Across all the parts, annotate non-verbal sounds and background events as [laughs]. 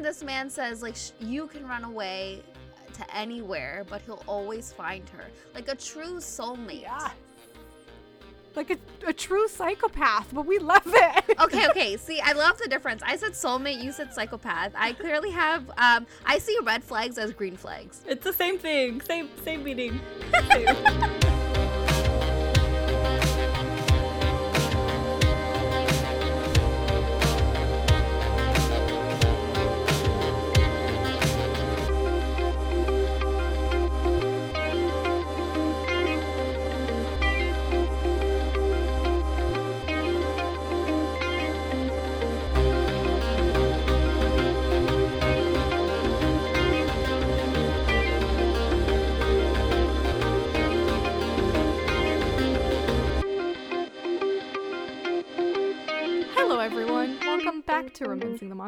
And this man says, like, sh- you can run away to anywhere, but he'll always find her. Like a true soulmate. Yeah. Like a, a true psychopath, but we love it. [laughs] okay, okay. See, I love the difference. I said soulmate, you said psychopath. I clearly have um I see red flags as green flags. It's the same thing. Same same meaning. Hello, [laughs]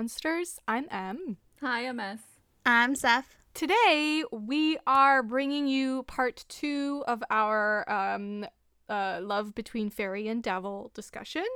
Monsters. I'm M. Hi, MS. I'm Seth. Today, we are bringing you part two of our um, uh, Love Between Fairy and Devil discussion.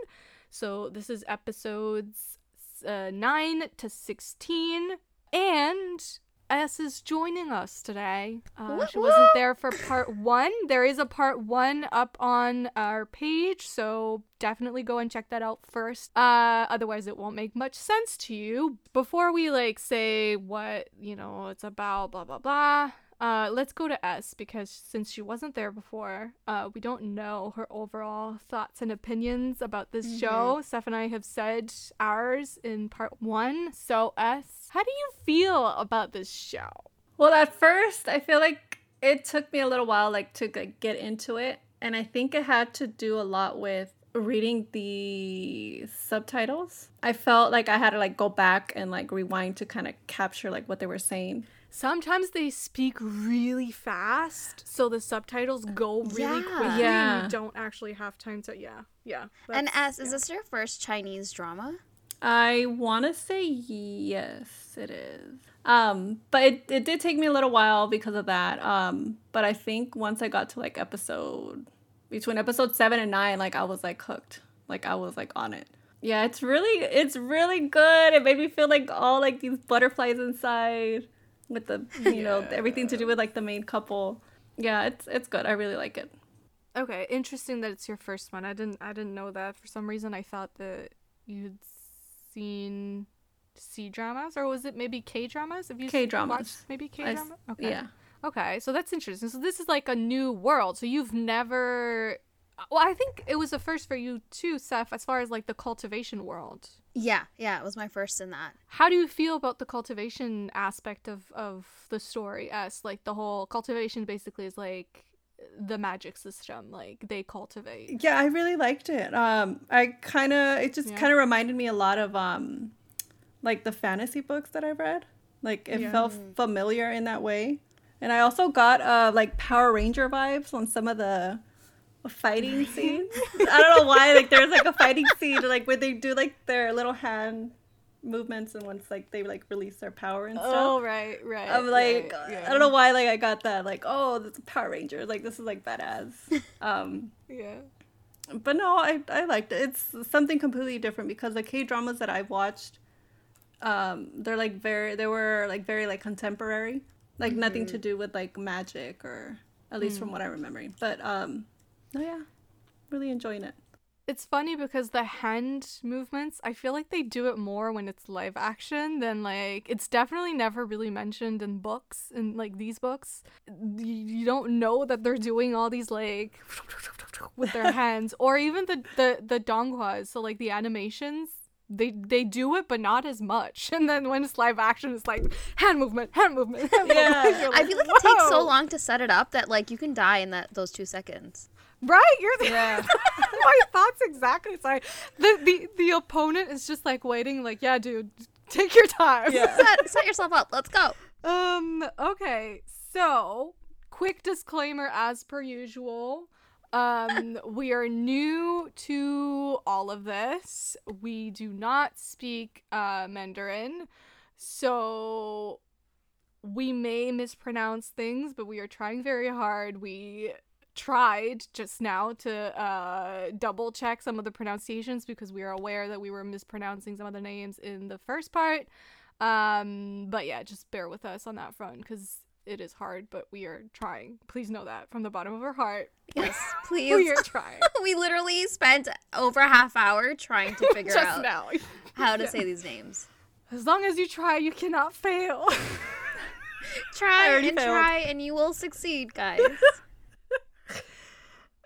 So, this is episodes uh, 9 to 16. And S is joining us today. Uh, she wasn't there for part one. There is a part one up on our page, so definitely go and check that out first. Uh, otherwise, it won't make much sense to you. Before we like say what you know it's about, blah blah blah. Uh, let's go to S because since she wasn't there before, uh, we don't know her overall thoughts and opinions about this show. Steph and I have said ours in part one. So S, how do you feel about this show? Well, at first, I feel like it took me a little while, like to like, get into it, and I think it had to do a lot with reading the subtitles. I felt like I had to like go back and like rewind to kind of capture like what they were saying. Sometimes they speak really fast, so the subtitles go really Yeah. quickly, Yeah. and you don't actually have time to. Yeah, yeah. And that's- S, is this your first Chinese drama? I want to say yes, it is. Um, but it, it did take me a little while because of that. Um, but I think once I got to like episode between episode seven and nine, like I was like hooked. Like I was like on it. Yeah, it's really it's really good. It made me feel like all like these butterflies inside with the you know everything to do with like the main couple. Yeah, it's it's good. I really like it. Okay, interesting that it's your first one. I didn't I didn't know that. For some reason I thought that you'd seen C dramas or was it maybe K dramas? Have you K-dramas. watched maybe K I s- drama? Okay. Yeah. Okay, so that's interesting. So this is like a new world. So you've never well, I think it was a first for you too, Seth, as far as like the cultivation world. Yeah, yeah, it was my first in that. How do you feel about the cultivation aspect of of the story? As like the whole cultivation basically is like the magic system, like they cultivate. Yeah, I really liked it. Um, I kind of it just Yeah. kind of reminded me a lot of um, like the fantasy books that I've read. Like it Yeah. felt familiar in that way, and I also got uh like Power Ranger vibes on some of the fighting scene. I don't know why. Like there's like a fighting scene like where they do like their little hand movements and once like they like release their power and stuff. Oh right, right. I'm like, right, yeah. I don't know why, like I got that, like, oh, this is Power Ranger, like this is like badass. [laughs] um, Yeah. but no, I I liked it. It's something completely different because the K dramas that I've watched, um, they're like very, they were like very like contemporary, like nothing to do with like magic or at least from what I'm remembering. But um, no, yeah, really enjoying it. It's funny because the hand movements, I feel like they do it more when it's live action than like it's definitely never really mentioned in books in like these books. You, you don't know that they're doing all these like with their [laughs] hands or even the the the donghuas, so like the animations they they do it but not as much. [laughs] And then when it's live action it's like hand movement, hand movement. Hand Yeah. movement. [laughs] You're I feel like it takes so long to set it up that like you can die in that those two seconds. Right? You're the Yeah. [laughs] my thoughts exactly. Sorry. The, the the opponent is just like waiting, like, yeah, dude, take your time. Yeah. [laughs] set, set yourself up. Let's go. Um, okay. So quick disclaimer as per usual. Um, we are new to all of this. We do not speak uh Mandarin. So we may mispronounce things, but we are trying very hard. We tried just now to uh, double check some of the pronunciations because we are aware that we were mispronouncing some of the names in the first part. Um, but yeah, just bear with us on that front because it is hard, but we are trying. Please know that from the bottom of our heart. Yes, [laughs] please. we are trying. [laughs] we literally spent over a half hour trying to [laughs] figure out now. how to Yeah. say these names. As long as you try, you cannot fail. Try and failed. try, and you will succeed, guys.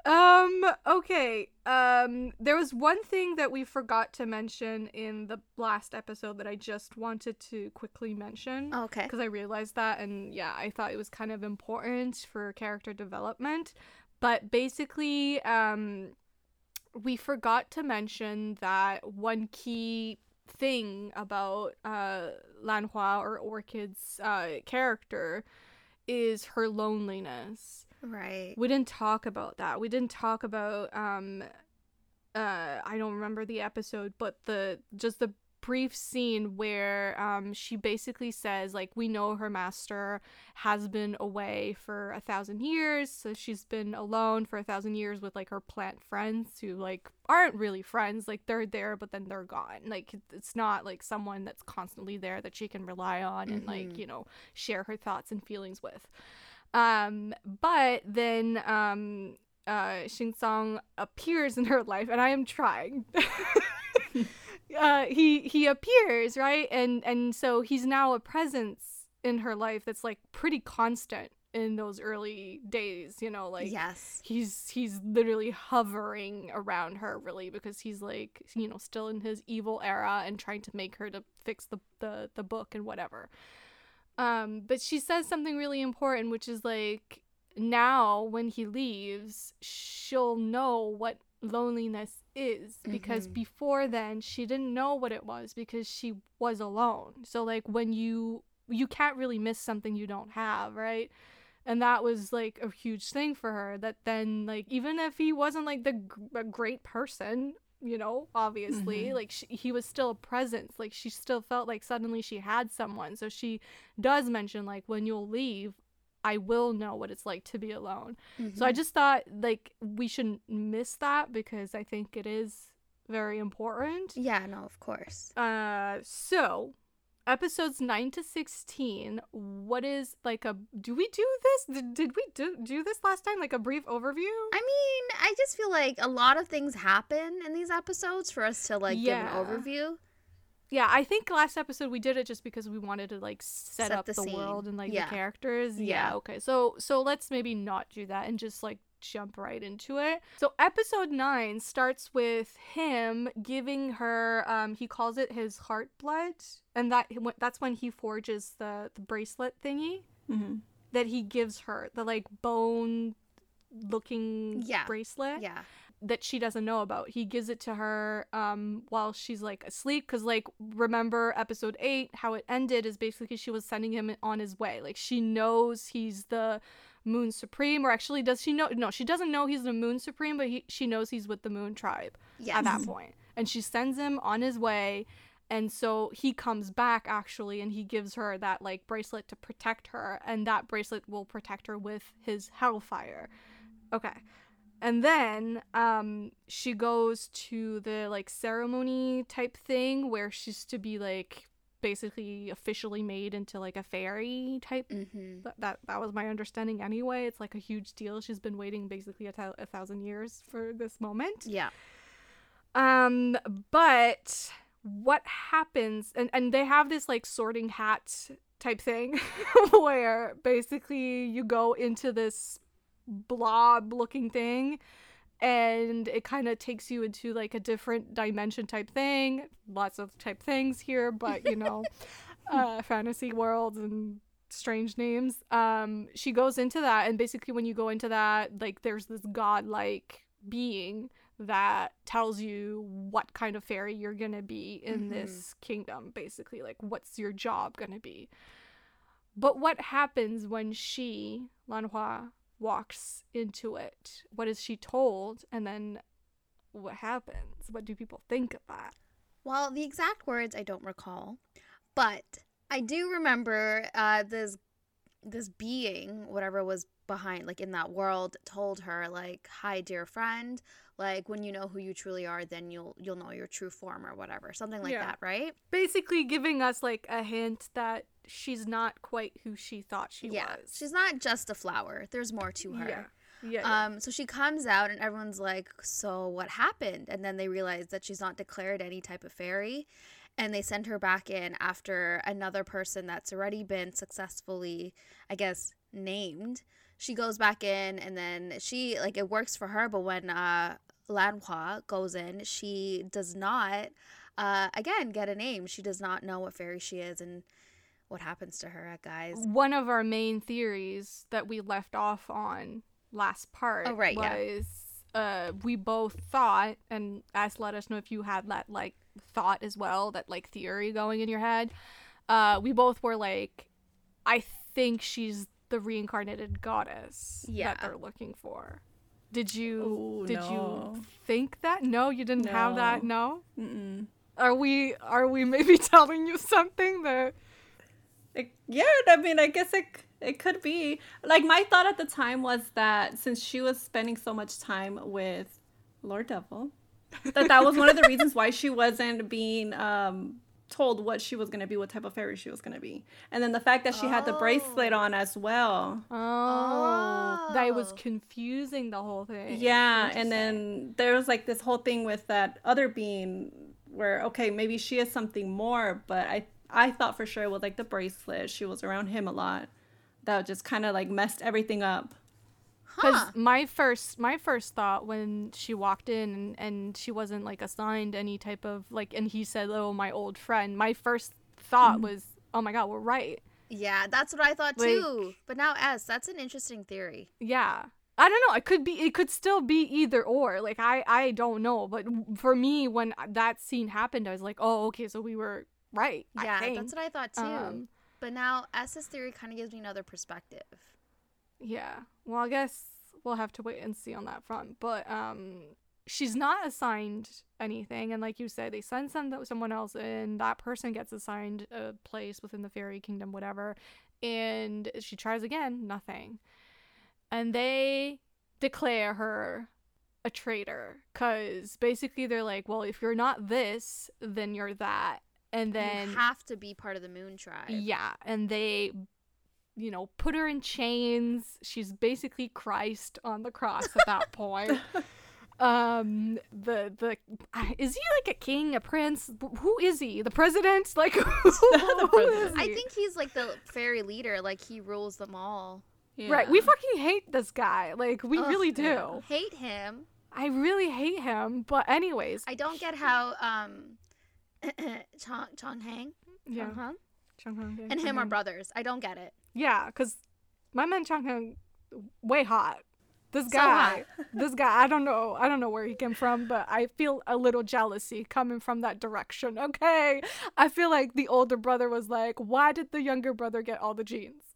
Um, okay. Um, there was one thing that we forgot to mention in the last episode that I just wanted to quickly mention. okay. Because I realized that, and yeah, I thought it was kind of important for character development. But basically, um, we forgot to mention that one key thing about uh, Lan Hua or Orchid's uh, character is her loneliness Right. we didn't talk about that. We didn't talk about um uh I don't remember the episode, but the just the brief scene where um she basically says like we know her master has been away for a thousand years so she's been alone for a thousand years with like her plant friends who like aren't really friends like they're there but then they're gone like it's not like someone that's constantly there that she can rely on and like Mhm. you know share her thoughts and feelings with um, but then um, uh, Shing Song appears in her life, and I am trying. [laughs] uh, he he appears right, and and so he's now a presence in her life that's like pretty constant in those early days. You know, like yes. he's he's literally hovering around her really because he's like you know still in his evil era and trying to make her to fix the the, the book and whatever um but she says something really important which is like now when he leaves she'll know what loneliness is because Mhm. before then she didn't know what it was because she was alone so like when you you can't really miss something you don't have right and that was like a huge thing for her that then like even if he wasn't like the a great person you know obviously Mhm. like she, he was still a presence like she still felt like suddenly she had someone so she does mention like when you'll leave i will know what it's like to be alone so i Mhm. just thought like we shouldn't miss that because i think it is very important Yeah, no, of course. uh so episodes 9 to 16 what is like a do we do this did, did we do, do this last time like a brief overview I mean, I just feel like a lot of things happen in these episodes for us to like Yeah. give an overview. yeah i think last episode we did it just because we wanted to like set, Set up the the, world and like Yeah. the characters Yeah. yeah okay so so let's maybe not do that and just like jump right into it so episode 9 starts with him giving her um he calls it his heart blood and that that's when he forges the the bracelet thingy Mm-hmm. that he gives her the like bone looking Yeah. bracelet Yeah. that she doesn't know about. He gives it to her um while she's like asleep cuz like remember episode 8 how it ended is basically she was sending him on his way. Like she knows he's the Moon Supreme or actually does she know no, she doesn't know he's the Moon Supreme but he, she knows he's with the Moon tribe Yes. at that point. And she sends him on his way and so he comes back actually and he gives her that like bracelet to protect her and that bracelet will protect her with his hellfire. Okay. And then um she goes to the like ceremony type thing where she's to be like basically officially made into like a fairy type Mm-hmm. that, that that was my understanding anyway. It's like a huge deal. She's been waiting basically a, thou- a thousand years for this moment. Yeah. Um, but what happens and and they have this like sorting hat type thing [laughs] where basically you go into this blob looking thing and it kind of takes you into like a different dimension type thing. Lots of type things here but you know [laughs] uh fantasy worlds and strange names. Um she goes into that and basically when you go into that like there's this godlike being that tells you what kind of fairy you're gonna be in Mhm. this kingdom basically like what's your job gonna be. But what happens when she lanhua walks into it. What is she told? And then what happens? What do people think of that? Well, the exact words I don't recall, but I do remember uh, this this being, whatever was behind like in that world told her like hi dear friend. Like when you know who you truly are then you'll you'll know your true form or whatever. Something like Yeah. that right? Basically giving us like a hint that she's not quite who she thought she yeah was. she's not just a flower there's more to her Yeah. Yeah. yeah. Um, so she comes out and everyone's like, So what happened? And then they realize that she's not declared any type of fairy. And they send her back in after another person that's already been successfully, I guess, named. She goes back in and then she like it works for her, but when uh Lanhua goes in, she does not uh again get a name. She does not know what fairy she is and what happens to her, guys. one of our main theories that we left off on last part Oh, right, yeah. was uh we both thought and as let us know if you had that like thought as well that like theory going in your head uh we both were like i think she's the reincarnated goddess Yeah. that they're looking for did you Ooh, did no. you think that no you didn't have that no Mm-mm. are we are we maybe [laughs] telling you something that It, yeah, I mean, I guess it it could be. Like my thought at the time was that since she was spending so much time with Lord Devil, that that was one of the reasons why she wasn't being um told what she was going to be, what type of fairy she was going to be. And then the fact that she had the bracelet Oh. on as well. oh, that was Oh. confusing the whole thing Yeah, and then there was like this whole thing with that other being where okay, maybe she is something more, but I I thought for sure with like the bracelet. She was around him a lot. That just kind of like messed everything up. Because Huh. my first my first thought when she walked in and, and she wasn't like assigned any type of like and he said oh my old friend my first thought Mm-hmm. was oh my god we're right Yeah, that's what I thought Like- too. But now S, that's an interesting theory. yeah I don't know it could be it could still be either or like I I don't know but for me when that scene happened I was like oh okay so we were right Yeah, that's what I thought too. Um, but now S's theory kind of gives me another perspective. Yeah. Well, I guess we'll have to wait and see on that front. But um she's not assigned anything and like you said they send some someone else in that person gets assigned a place within the fairy kingdom whatever and she tries again nothing and they declare her a traitor cuz basically they're like well if you're not this then you're that and then you have to be part of the Moon Tribe. yeah, and they you know, put her in chains. She's basically Christ on the cross at that point. [laughs] um the the is he like a king, a prince? Who is he? The president? [laughs] Like [laughs] who, the who is I think he's like the fairy leader. Like he rules them all. Right, we fucking hate this guy. Like we Ugh, really do. yeah. Hate him. I really hate him. But anyways, I don't get how um [coughs] Chong Chong Hang yeah, Chong Hung Chung-Hung, yeah, and him are brothers. I don't get it. Yeah, because my man Chung Hung way hot. This So guy, [laughs] this guy, I don't know, I don't know where he came from, but I feel a little jealousy coming from that direction. Okay, I feel like the older brother was like, "Why did the younger brother get all the genes?"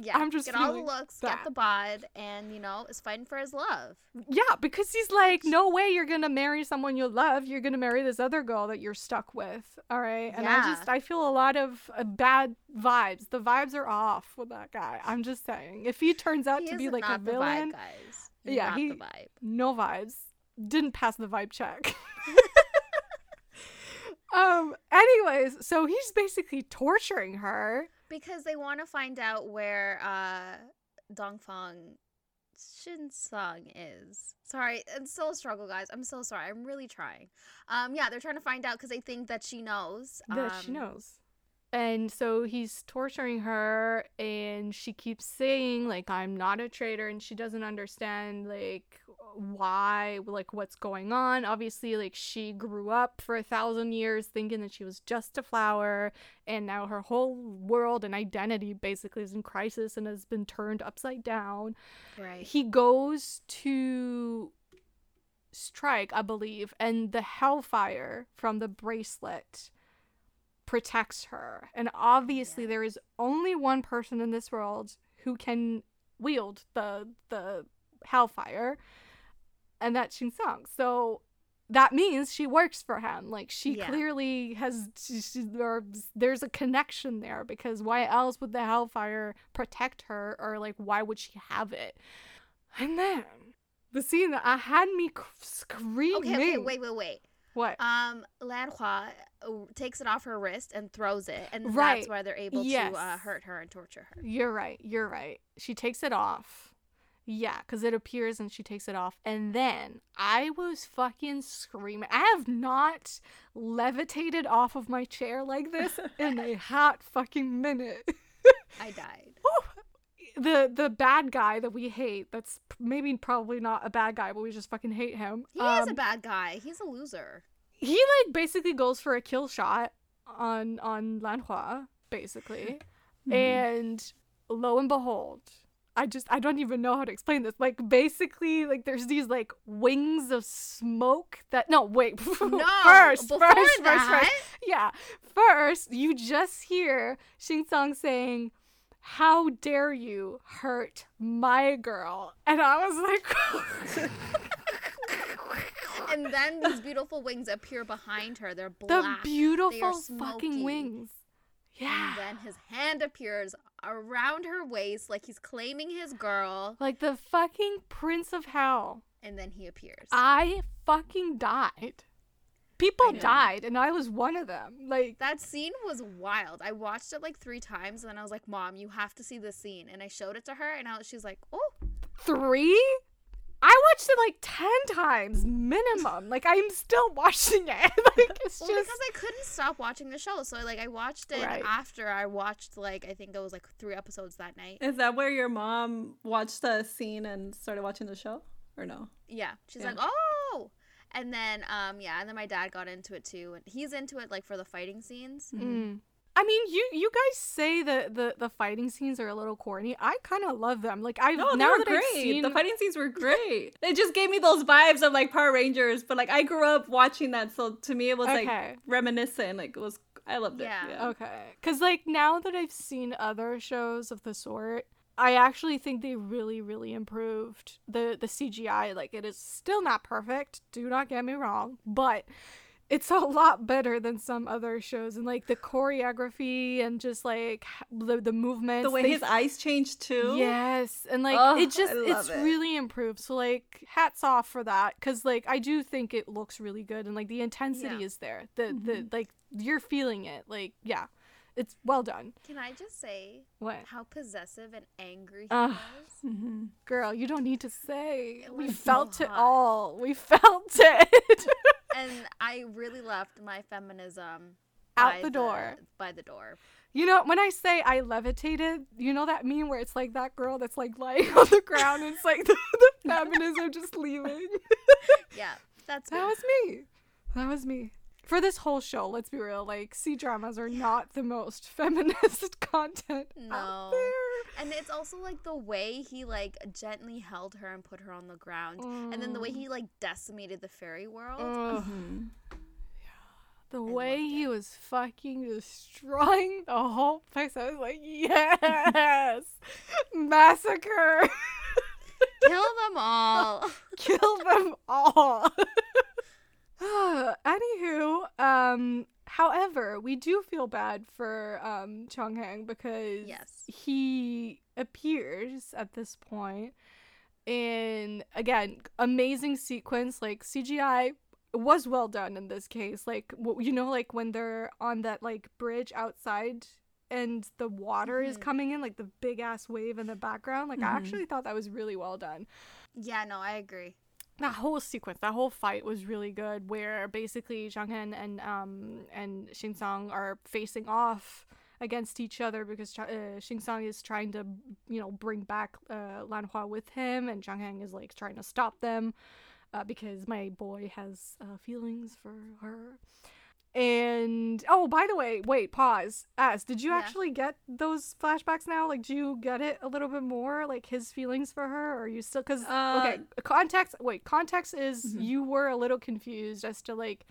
Yeah, I'm just get all the looks, that. get the bod, and you know is fighting for his love. Yeah, because he's like, "No way, you're gonna marry someone you love. You're gonna marry this other girl that you're stuck with." All right, and I just I feel a lot of uh, bad vibes. The vibes are off with that guy. I'm just saying, if he turns out He to be like a villain. vibe, guys. Yeah, not he- vibe. no vibes didn't pass the vibe check [laughs] [laughs] um anyways so he's basically torturing her Because they want to find out where uh Dongfang Shinsung is. Sorry, it's still a struggle, guys. I'm so sorry. I'm really trying. Um, yeah, they're trying to find out because they think that she knows. that she Um, knows and so he's torturing her and she keeps saying like i'm not a traitor and she doesn't understand like why like what's going on obviously like she grew up for a thousand years thinking that she was just a flower and now her whole world and identity basically is in crisis and has been turned upside down Right. he goes to strike, I believe, and the hellfire from the bracelet protects her. And obviously Yeah. there is only one person in this world who can wield the the hellfire, and that that's Shinsung. So that means she works for him. Like she Yeah. clearly has she, she- there, there's a connection there because why else would the Hellfire protect her or like why would she have it? And then the scene that I had me screaming. Okay, okay, wait, wait, wait. What? Um, Lan Hua uh, takes it off her wrist and throws it, and Right. that's why they're able Yes. to uh, hurt her and torture her. You're right. You're right. She takes it off. Yeah, because it appears and she takes it off. And then I was fucking screaming. I have not levitated off of my chair like this [laughs] in a hot fucking minute. I died. [laughs] the the bad guy that we hate, that's maybe probably not a bad guy, but we just fucking hate him. He is a um, bad guy. He's a loser. he like basically goes for a kill shot on on Lan Hua, basically. [laughs] And lo and behold, I just I don't even know how to explain this. Like basically, like there's these like wings of smoke that no wait [laughs] No, first first first that- first yeah first you just hear Shing Song saying. How dare you hurt my girl? And I was like, [laughs] [laughs] And then these beautiful wings appear behind her. They're black. the beautiful fucking wings. Yeah. And then his hand appears around her waist like he's claiming his girl. Like the fucking Prince of Hell. And then he appears. I fucking died. People died, and I was one of them. Like, that scene was wild. I watched it like three times, and then I was like, "Mom, you have to see this scene." And I showed it to her, and I was, she's like, "Oh, three? I watched it like 10 times minimum. Like, I'm still [laughs] watching it. [laughs] like, it's well, just. because I couldn't stop watching the show, so like I watched it Right. after I watched like I think it was like three episodes that night. Is that where your mom watched the scene and started watching the show, or no? Yeah, she's Yeah. like, "Oh." And then, um, yeah, and then my dad got into it too, and he's into it like for the fighting scenes. Mm. I mean, you you guys say that the, the fighting scenes are a little corny. I kind of love them. Like, I No, now that great. I've seen The fighting scenes were [laughs] great. they just gave me those vibes of like Power Rangers, but like I grew up watching that, so to me it was Okay. like reminiscent. Like it was, I loved it. Yeah. Yeah. Okay. Because, like, now that I've seen other shows of the sort, I actually think they really, really improved the, the CGI. Like, it is still not perfect. Do not get me wrong. But it's a lot better than some other shows. And, like, the choreography and just, like, the, the movements. The way they his eyes change too. Yes, and like Ugh, it just it's it. really improved. So like hats off for that cuz like I do think it looks really good and like the intensity Yeah. is there. The the Mm-hmm. like you're feeling it. Like yeah. It's well done. Can I just say What? how possessive and angry he Ugh. was? [laughs] hmm Girl, you don't need to say. It We was so felt it all. We felt [laughs] it. and I really left my feminism Out the door. By the door. you know, when I say I levitated, you know that meme where it's like that girl that's like lying [laughs] on the ground and it's like the, the feminism just leaving. Yeah, that's That me. was me. That was me. For this whole show, let's be real, like C dramas are not the most [laughs] feminist [laughs] content No. out there. And it's also like the way he like gently held her and put her on the ground, and then the way Mm. he like decimated the fairy world. Ugh, hmm the way loved he was fucking destroying the whole place, I was like, yes, [laughs] massacre, Kill them all. kill them all. Anywho, um, however, we do feel bad for um Chonghang because Yes. he appears at this point in again amazing sequence like CGI was well done in this case like w- you know like when they're on that like bridge outside and the water is Mhm. coming in like the big ass wave in the background like I Mhm. actually thought that was really well done Yeah, no, I agree. That whole sequence, that whole fight was really good. Where basically Zhang Hen and um and Xing Song are facing off against each other because uh, Xing Song is trying to you know bring back uh, Lan Hua with him, and Zhang Hen is like trying to stop them uh, because my boy has uh, feelings for her. And oh, by the way, wait, pause. As did you Yeah. actually get those flashbacks now? Like, do you get it a little bit more, like his feelings for her, or are you still? Because Uh, okay, context. Wait, context is Mhm. you were a little confused as to like,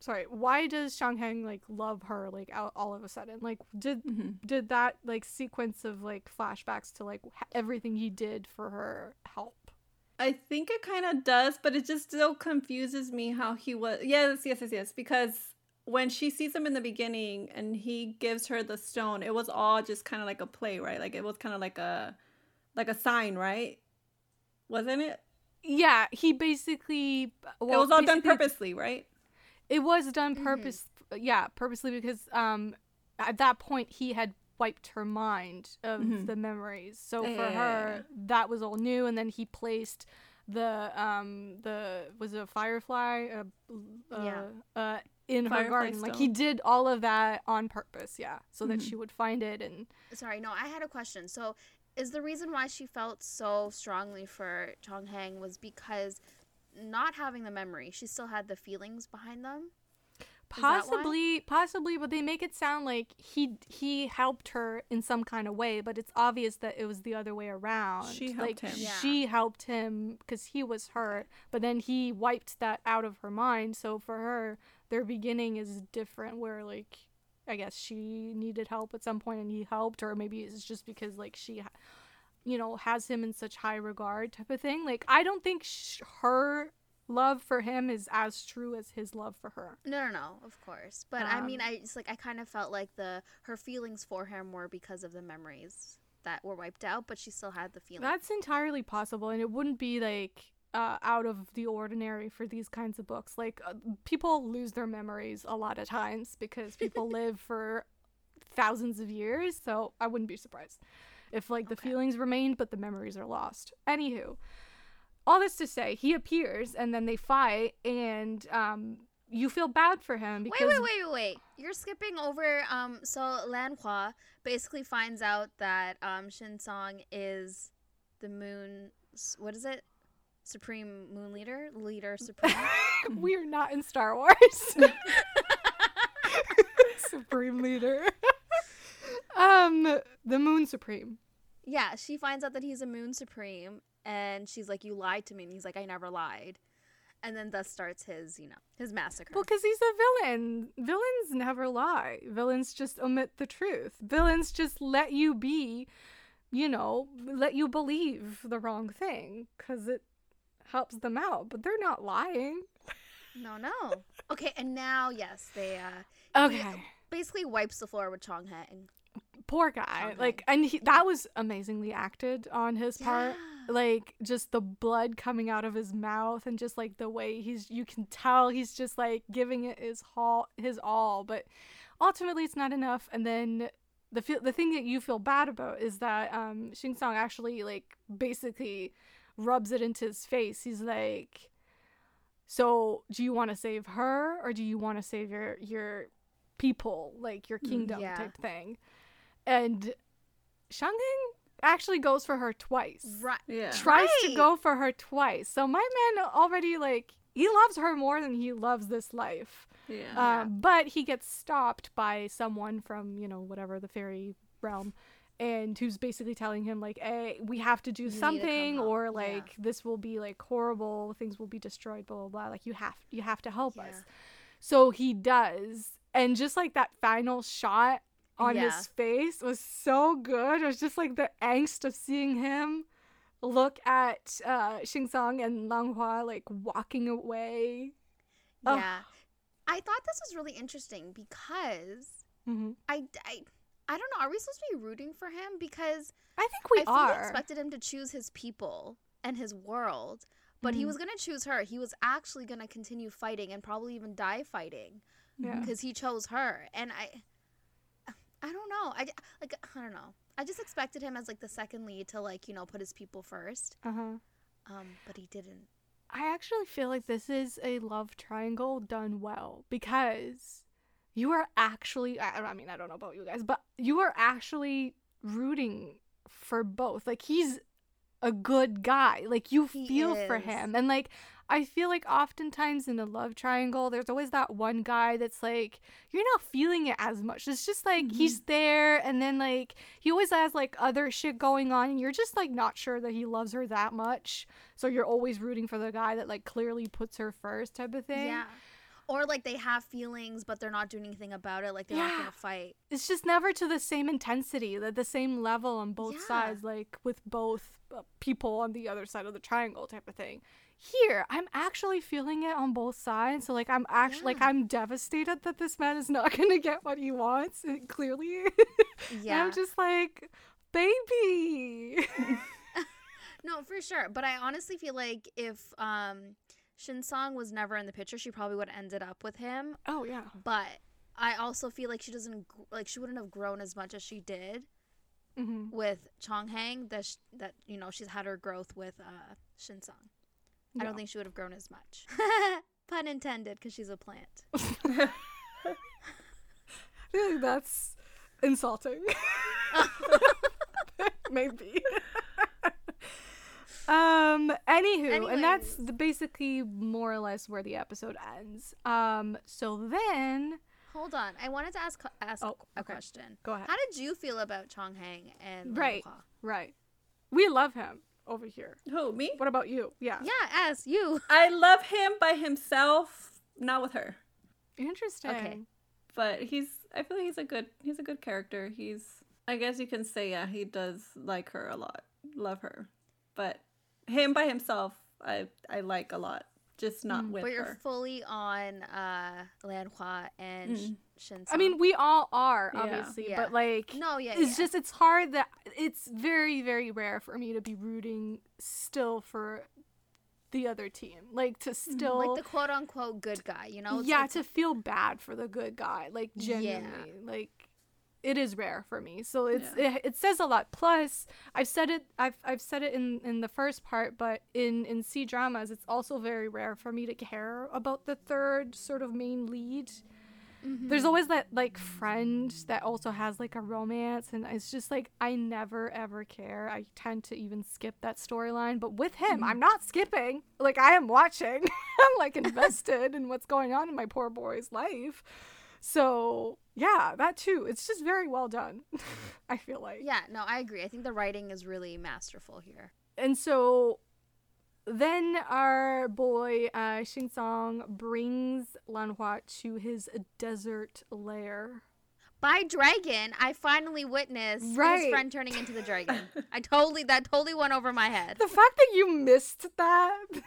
sorry, why does Shang Heng like love her like all, all of a sudden? Like, did hmm did that like sequence of like flashbacks to like everything he did for her help? I think it kind of does, but it just still confuses me how he was. Yes, yes, yes, yes. Because when she sees him in the beginning and he gives her the stone, it was all just kind of like a play, right? Like it was kind of like a like a sign, right? Wasn't it? Yeah, he basically. Well, it was all done purposely, right? It was done purpose. Mm-hmm. Yeah, purposely because um, at that point he had wiped her mind of mm-hmm. the memories. So yeah, for her, that was all new, and then he placed the um the was it a firefly uh, uh, yeah. uh in firefly her garden stone. like he did all of that on purpose yeah so mm-hmm. that she would find it and sorry no i had a question so is the reason why she felt so strongly for chong hang was because not having the memory she still had the feelings behind them possibly possibly but they make it sound like he he helped her in some kind of way but it's obvious that it was the other way around. She helped like, him. yeah. she helped him because he was hurt but then he wiped that out of her mind. So for her their beginning is different where like i guess she needed help at some point and he helped or maybe it's just because like she you know has him in such high regard type of thing. Like i don't think sh- her love for him is as true as his love for her. No, no, no, of course. But um, I mean, um, I just like I kind of felt like the her feelings for him were because of the memories that were wiped out, but she still had the feeling. That's entirely possible, and it wouldn't be like uh, out of the ordinary for these kinds of books. Like uh, people lose their memories a lot of times because people [laughs] live for thousands of years, so I wouldn't be surprised if like the okay. feelings remained but the memories are lost. Anywho, all this to say, he appears and then they fight, and um, you feel bad for him because. Wait, wait, wait, wait! You're skipping over. Um, so Lan Hua basically finds out that um Shin Song is the moon. What is it? Supreme Moon Leader, Leader Supreme. [laughs] we are not in Star Wars. [laughs] Supreme Leader. [laughs] um, the Moon Supreme. Yeah, she finds out that he's a Moon Supreme, and she's like, "You lied to me," and he's like, "I never lied." And then thus starts his, you know, his massacre. Well, because he's a villain. Villains never lie. Villains just omit the truth. Villains just let you be, you know, let you believe the wrong thing because it helps them out. But they're not lying. No, no. Okay, and now yes, they uh Okay. basically wipes the floor with Chong Hang. Poor guy. Like and he, that was amazingly acted on his part. Yeah like just the blood coming out of his mouth and just like the way he's you can tell he's just like giving it his all his all but ultimately it's not enough and then the feel the thing that you feel bad about is that um Shing Song actually like basically rubs it into his face he's like so do you want to save her or do you want to save your your people like your mm, kingdom yeah. type thing and Shang actually goes for her twice. Right. Yeah. Tries right. to go for her twice. So my man already like he loves her more than he loves this life. Yeah. Um, but he gets stopped by someone from you know whatever the fairy realm, and who's basically telling him like, "Hey, we have to do you something, or like yeah. this will be like horrible. Things will be destroyed. Blah blah blah. Like you have you have to help yeah. us." So he does, and just like that final shot on yeah. his face was so good. It was just like the angst of seeing him look at uh, Shing Song and Lang Hua like walking away. Yeah. I thought this was really interesting because mm-hmm. I, I, I don't know. Are we supposed to be rooting for him? Because I think we I are. expected him to choose his people and his world, but mm-hmm. he was going to choose her. He was actually going to continue fighting and probably even die fighting because yeah. he chose her. And I I don't know. I like I don't know. I just expected him as like the second lead to like you know put his people first. Uh huh. Um, but he didn't. I actually feel like this is a love triangle done well because you are actually. I, I mean, I don't know about you guys, but you are actually rooting for both. Like he's a good guy. Like you he feel is. for him, and like I feel like oftentimes in a love triangle, there's always that one guy that's like, you're not feeling it as much. It's just like mm-hmm. he's there, and then like he always has like other shit going on, and you're just like not sure that he loves her that much. So you're always rooting for the guy that like clearly puts her first, type of thing. Yeah. or like they have feelings but they're not doing anything about it like they're not Yeah. gonna fight it's just never to the same intensity, the, the same level on both Yeah. sides, like with both uh, people on the other side of the triangle type of thing. Here, I'm actually feeling it on both sides. So like I'm actually like I'm devastated that this man is not [laughs] going to get what he wants, uh, clearly. [laughs] Yeah I'm just like, baby. [laughs] no for sure but i honestly feel like if um shinsong was never in the picture she probably would have ended up with him oh yeah. but i also feel like she doesn't like she wouldn't have grown as much as she did hmm with Chonghang that sh- that you know she's had her growth with uh Shinsong. I don't think she would have grown as much. [laughs] Pun intended, because she's a plant. [laughs] I feel like that's insulting. [laughs] Maybe. um. Anywho, and that's the, basically more or less where the episode ends. Um. So then, Hold on, I wanted to ask ask Oh, a okay. question. go ahead. How did you feel about Chonghang and Right. Lan Hua? Right. We love him over here. Who me? What about you? Yeah. Yeah, as you. [laughs] I love him by himself, not with her. Interesting. Okay. But he's. I feel like he's a good. He's a good character. He's. I guess you can say yeah. He does like her a lot. Love her, but him by himself, I I like a lot. Just not Mm. with but you're her. fully on uh Lan Hua and Mm. Sh- Shinsong. I mean, we all are obviously, Yeah. but like, no, yeah, it's yeah. just it's hard that it's very very rare for me to be rooting still for the other team like to mm-hmm. still like the quote unquote good guy. You know? It's- yeah it's- to feel bad for the good guy like Yeah. genuinely like it is rare for me so it's it, it says a lot plus i've said it i've i've said it in in the first part but in in c dramas it's also very rare for me to care about the third sort of main lead there's Mm-hmm. always that like friend that also has like a romance and it's just like i never ever care. I tend to even skip that storyline but with him i'm not skipping. Like i am watching. [laughs] I'm like invested in what's going on in my poor boy's life. So yeah that too. It's just very well done [laughs] i feel like. Yeah, no, I agree. I think the writing is really masterful here. and so then our boy uh, Xing Song brings Lan Hua to his desert lair. By dragon, I finally witnessed Right. his friend turning into the dragon. [laughs] I totally that totally went over my head. The fact that you missed that, [laughs] the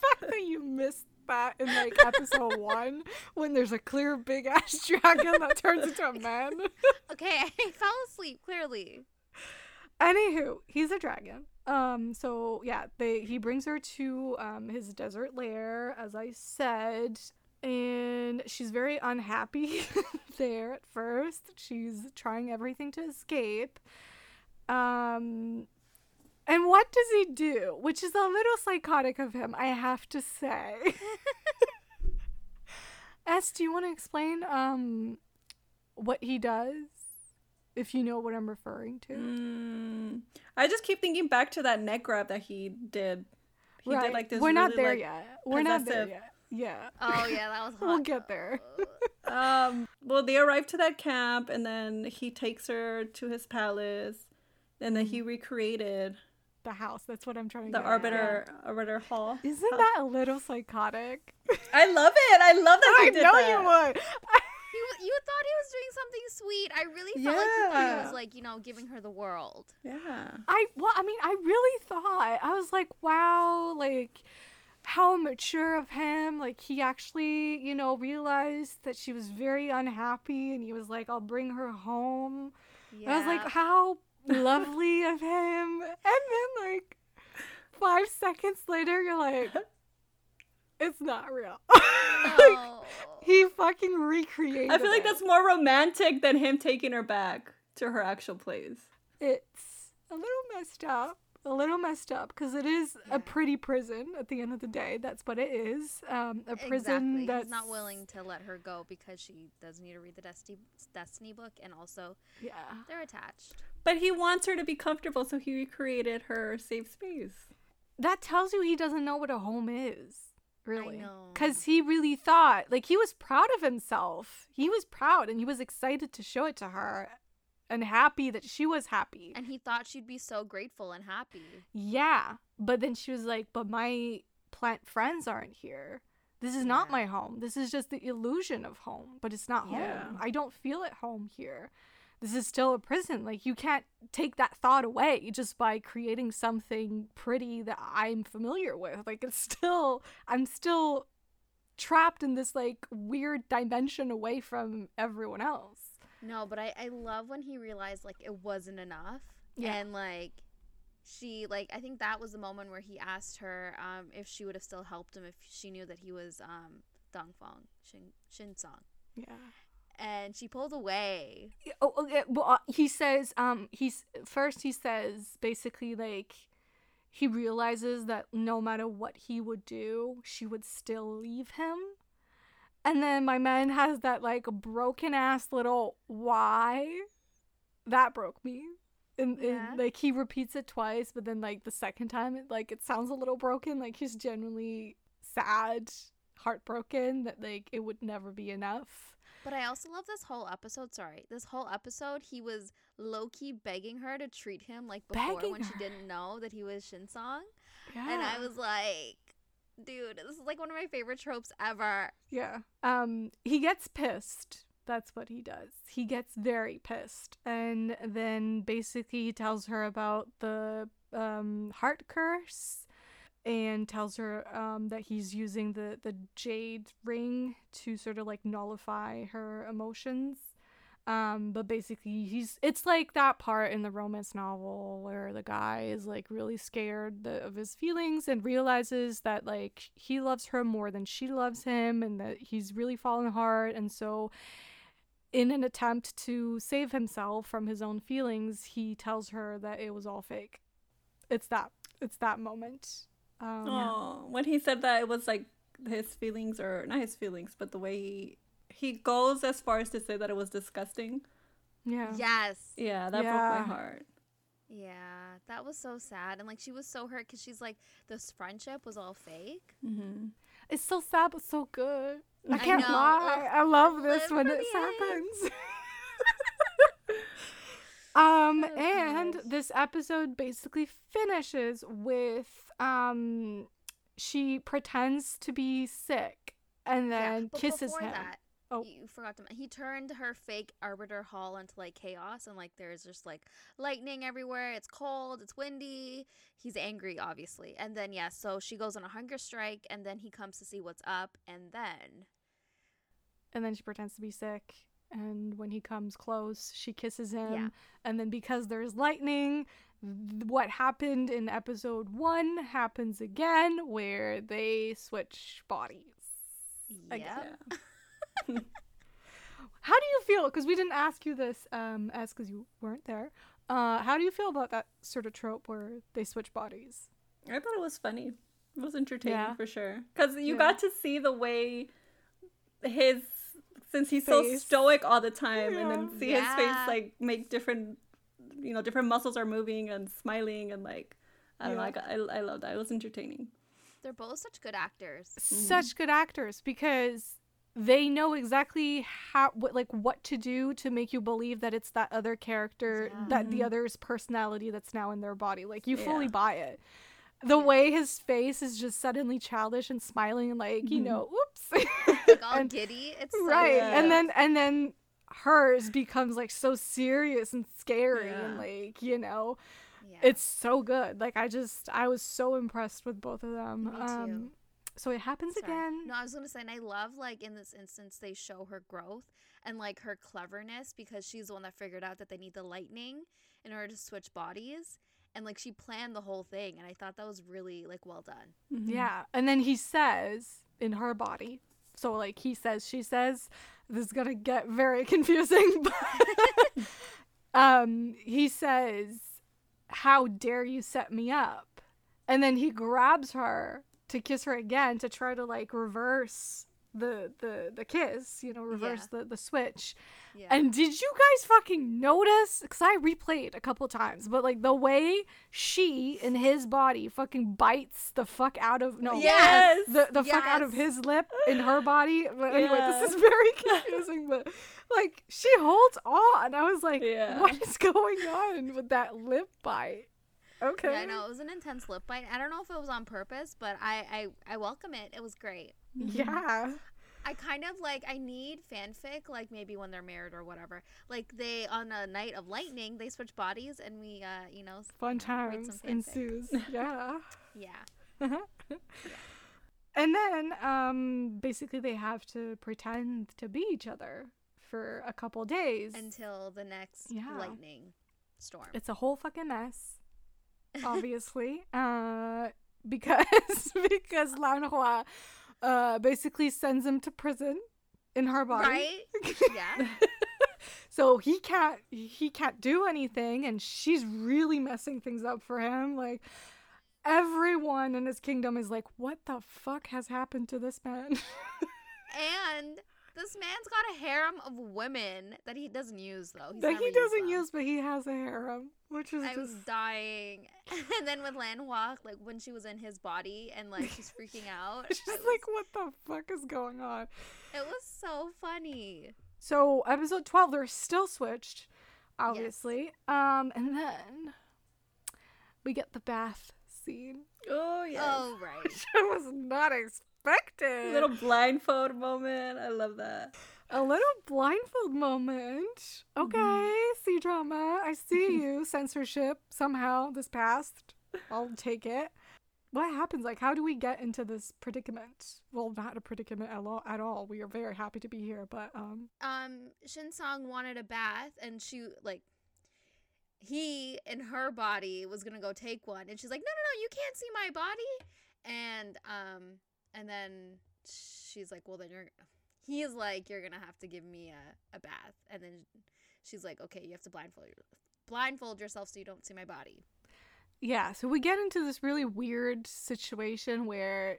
fact that you missed that in like episode [laughs] one, when there's a clear big ass dragon that turns into a man. Okay, I fell asleep clearly. Anywho, he's a dragon. Um, so yeah, they he brings her to um his desert lair, as I said, and she's very unhappy [laughs] there at first. She's trying everything to escape. Um and what does he do? Which is a little psychotic of him, I have to say. [laughs] S, do you want to explain um what he does? If you know what I'm referring to. Mm, I just keep thinking back to that neck grab that he did. He did like this. We're not really, there like, yet. We're not there yet. Yeah. Oh yeah, that was [laughs] hot. We'll get there. [laughs] Um, well, they arrive to that camp, and then he takes her to his palace, and then he recreated The house. That's what I'm trying to the get at. arbiter arbiter hall. Isn't that a little psychotic? I love it. I love that he [laughs] I did know that. you would. You, you thought he was doing something sweet. I really felt like he thought he was like, you know, giving her the world. Yeah. I well, I mean, I really thought I was like, wow, like how mature of him. Like he actually, you know, realized that she was very unhappy, and he was like, "I'll bring her home." Yeah. I was like, how [laughs] lovely of him. And then, like, five seconds later, you're like, it's not real. [laughs] like, he fucking recreated I feel like it. that's more romantic than him taking her back to her actual place. It's a little messed up. A little messed up because it is Yeah. a pretty prison at the end of the day. That's what it is. Um, a prison exactly. that's He's not willing to let her go because she does need to read the Destiny Destiny book, and also Yeah. they're attached. But he wants her to be comfortable, so he recreated her safe space. that tells you he doesn't know what a home is really because he really thought like he was proud of himself he was proud and he was excited to show it to her and happy that she was happy And he thought she'd be so grateful and happy. yeah but then she was like but my plant friends aren't here This is not my home. This is just the illusion of home, but it's not Yeah. home. I don't feel at home here. This is still a prison. Like you can't take that thought away just by creating something pretty that I'm familiar with. Like it's still I'm still trapped in this like weird dimension away from everyone else. No, but I, I love when he realized like it wasn't enough. Yeah. And like she like I think that was the moment where he asked her um if she would have still helped him if she knew that he was um Dong Fong Shin Shin Song. Yeah. And she pulled away. oh, yeah, well, uh, he says um he's first he says basically like he realizes that no matter what he would do she would still leave him. And then my man has that like broken ass little why that broke me. And, and, like he repeats it twice but then like the second time it like it sounds a little broken like he's genuinely sad heartbroken that like it would never be enough But I also love this whole episode. Sorry, this whole episode, he was low key begging her to treat him like before Begging when she didn't know that he was Shin Song. yeah And I was like, dude, this is like one of my favorite tropes ever. Yeah. Um he gets pissed. That's what he does. He gets very pissed. And then basically he tells her about the um heart curse and tells her um that he's using the the jade ring to sort of like nullify her emotions. Um, but basically he's it's like that part in the romance novel where the guy is like really scared the, of his feelings and realizes that like he loves her more than she loves him and that he's really fallen hard and so in an attempt to save himself from his own feelings he tells her that it was all fake. It's that it's that moment um Oh, when he said that, it was like his feelings, or not his feelings, but the way he he goes as far as to say that it was disgusting. yeah Yes. Yeah, that Yeah. broke my heart. Yeah, that was so sad. And like she was so hurt because she's like, this friendship was all fake. Mm-hmm. it's so sad but so good i I can't know. lie Ugh. i love this Live when for it happens [laughs] um was and nice. this episode basically finishes with um she pretends to be sick and then but kisses him that, Oh. you forgot to. men- He turned her fake arbiter hall into like chaos, and like there's just like lightning everywhere. It's cold. It's windy. He's angry, obviously. And then yeah, so she goes on a hunger strike, and then he comes to see what's up, and then and then she pretends to be sick and when he comes close she kisses him Yeah. and then because there's lightning th- what happened in episode 1 happens again where they switch bodies Again. yeah, [laughs] how do you feel because we didn't ask you this um as because you weren't there uh how do you feel about that sort of trope where they switch bodies I thought it was funny. It was entertaining Yeah. for sure. Because you Yeah. got to see the way his, since he's so stoic all the time, and then Yeah. see his face like make different, you know, different muscles are moving and smiling, and like, I don't know, I, got, I, I love that. It was entertaining. they're both such good actors. Mm-hmm. such good actors because they know exactly how what like what to do to make you believe that it's that other character that the mm-hmm. other's personality that's now in their body. Like you fully Yeah. buy it. The way his face is just suddenly childish and smiling and like you mm-hmm. know whoops [laughs] Like all And- giddy. It's so right good. and then and then hers becomes like so serious and scary and like you know yeah. it's so good like i just i was so impressed with both of them Me too. um so it happens Sorry. again No, I was gonna say, and I love like in this instance they show her growth and like her cleverness because she's the one that figured out that they need the lightning in order to switch bodies, and like she planned the whole thing, and I thought that was really like well done. Mm-hmm. Yeah. And then he says in her body. So like he says, she says, this is gonna get very [laughs] confusing, but [laughs] um he says, How dare you set me up? And then he grabs her to kiss her again to try to like reverse the the the kiss, you know, reverse the, the switch. Yeah. And did you guys fucking notice? Because I replayed a couple times, but like the way she in his body fucking bites the fuck out of no, Yes! the the fuck out of his lip in her body. But anyway, Yeah. this is very [laughs] confusing, but like she holds on. I was like, Yeah. what is going on with that lip bite? Okay. Yeah, I know it was an intense lip bite. I don't know if it was on purpose, but I I, I welcome it. It was great. Yeah. I kind of like I need fanfic like maybe when they're married or whatever. Like they on a night of lightning they switch bodies and we uh you know Fun times ensues. [laughs] Yeah. yeah. [laughs] and then um basically they have to pretend to be each other for a couple days. Until the next Yeah. lightning storm. it's a whole fucking mess. Obviously. [laughs] uh because because Lanhua uh basically sends him to prison in her body. Right? [laughs] Yeah. so he can't he can't do anything and she's really messing things up for him like everyone in his kingdom is like what the fuck has happened to this man [laughs] and this man's got a harem of women that he doesn't use though. He's that he doesn't them. use but he has a harem which is I was just dying. [laughs] And then with Lanhua, like when she was in his body and like she's [laughs] freaking out. she's was- like what the fuck is going on it was so funny. so episode 12 they're still switched obviously um and then we get the bath scene Oh yeah. Oh right. which [laughs] i was not expecting A little blindfold moment. I love that. A little blindfold moment. Okay, C-drama. I see [laughs] you. Censorship somehow this past. I'll take it. What happens? Like, how do we get into this predicament? Well, not a predicament at all. At all. We are very happy to be here, but um, um Shinsong wanted a bath and she like he in her body was gonna go take one and she's like no no no you can't see my body and um and then she's like well then you're he's like you're gonna have to give me a, a bath and then she's like okay you have to blindfold your, blindfold yourself so you don't see my body yeah. So we get into this really weird situation where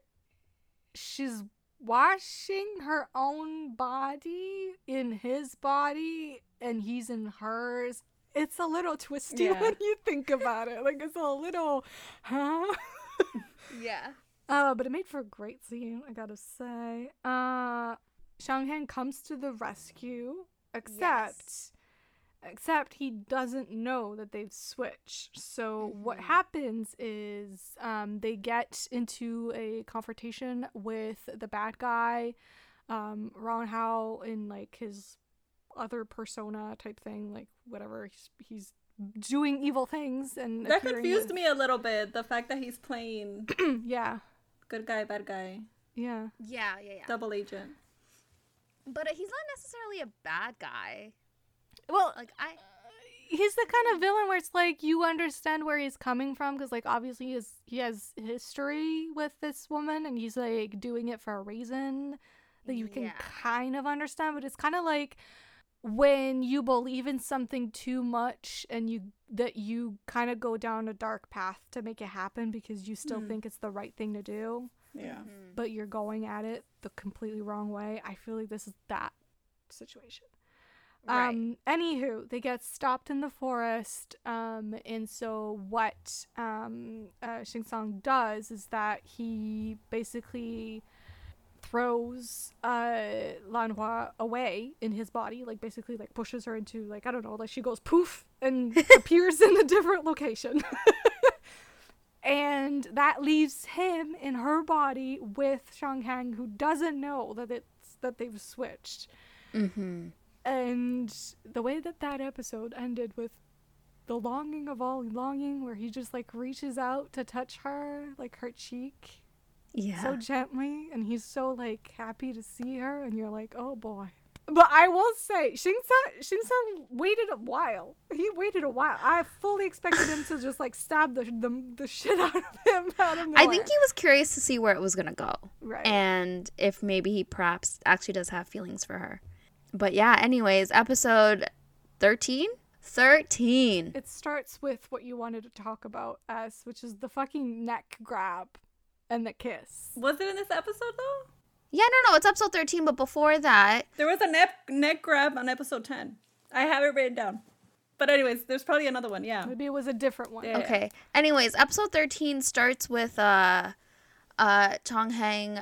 she's washing her own body in his body, and he's in hers. It's a little twisty Yeah. [laughs] when you think about it. Like it's a little, huh? [laughs] yeah Uh, but it made for a great scene, I gotta say. Uh, Shanghan comes to the rescue, except, except he doesn't know that they've switched. So what Mhm. happens is, um, they get into a confrontation with the bad guy, um, Rong Hao in like his other persona type thing, like whatever. He's he's doing evil things and That confused me a little bit. The fact that he's playing [clears throat] yeah, good guy, bad guy, yeah. yeah yeah yeah double agent. but uh, he's not necessarily a bad guy Well, like i uh, he's the kind of villain where it's like you understand where he's coming from because like obviously he has, he has history with this woman and he's like doing it for a reason that you can Yeah. kind of understand but it's kind of like when you believe in something too much and you that you kind of go down a dark path to make it happen because you still Mhm. think it's the right thing to do Yeah. Mhm. but you're going at it the completely wrong way i feel like this is that situation right um, anywho, they get stopped in the forest. Um, and so what um, uh, Xing Sang does is that he basically throws uh, Lanhua away in his body, like basically like pushes her into like I don't know, like she goes poof and [laughs] appears in a different location. [laughs] and that leaves him in her body with Shanghang, who doesn't know that it's that they've switched. Mm-hmm. And the way that that episode ended with the longing of all longing where he just like reaches out to touch her like her cheek yeah so gently and he's so like happy to see her and you're like oh boy but I will say, Shinsa Shinsa waited a while. He waited a while. I fully expected him to just like stab the the, the shit out of him [laughs] out of. I think he was curious to see where it was gonna go, right. and if maybe he perhaps actually does have feelings for her. But yeah, anyways, episode thirteen. Thirteen. It starts with what you wanted to talk about, S, which is the fucking neck grab and the kiss. Was it in this episode though? Yeah, no, no, it's episode thirteen. But before that, There was a neck neck grab on episode ten. I have it written down. But anyways, there's probably another one. Yeah. Maybe it was a different one. Yeah. okay. Anyways, episode thirteen starts with uh, uh, Chong Heng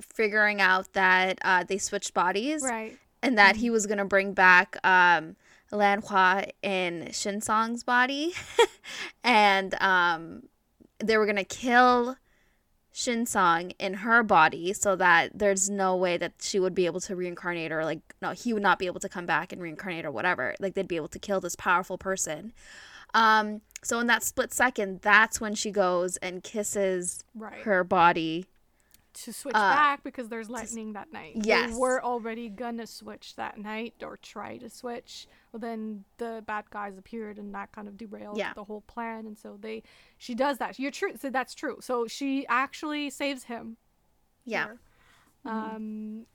figuring out that uh they switched bodies, Right. and that he was gonna bring back um Lan Hua in Shin Song's body, [laughs] and um they were gonna kill Shinsong in her body so that there's no way that she would be able to reincarnate or like no he would not be able to come back and reincarnate or whatever like they'd be able to kill this powerful person um so in that split second that's when she goes and kisses Right. her body to switch Uh, back because there's lightning that night. Yes. They were already gonna switch that night or try to switch. But then the bad guys appeared and that kind of derailed Yeah. the whole plan. And so they she does that. You're true. So that's true. So she actually saves him. yeah here. Um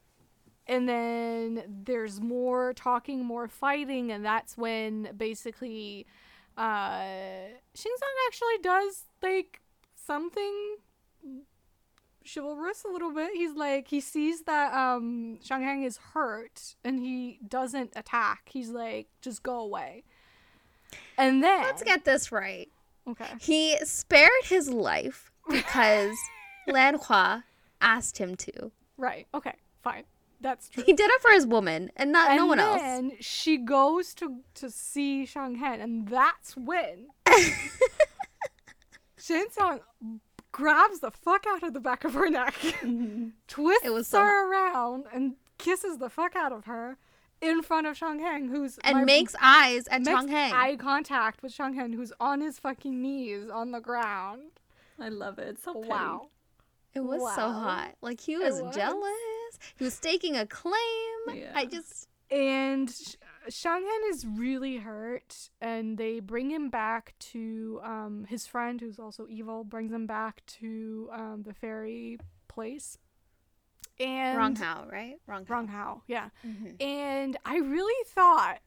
and then there's more talking, more fighting, and that's when basically uh Shinsung actually does like something chivalrous a little bit. He's like he sees that um Shang Shanghang is hurt and he doesn't attack. He's like, just go away. And then let's get this right okay. he spared his life because [laughs] Lan Hua asked him to Right. Okay. Fine. That's true. he did it for his woman and not and no one else And then she goes to to see Shang Hen, and that's when [laughs] Shin Song grabs the fuck out of the back of her neck, [laughs] mm-hmm. twists It was so- her around, and kisses the fuck out of her in front of Shang Hen, who's and my- makes eyes at makes Chong Heng. eye contact with Shang Hen, who's on his fucking knees on the ground. I love it. It's so petty. Wow. It was so hot. Like he was, was. jealous. He was staking a claim. I just and Sh- Shanghan is really hurt and they bring him back to um, his friend who's also evil brings him back to um, the fairy place and Rong Hao, right? Rong Hao. Rong Hao yeah Mhm. and i really thought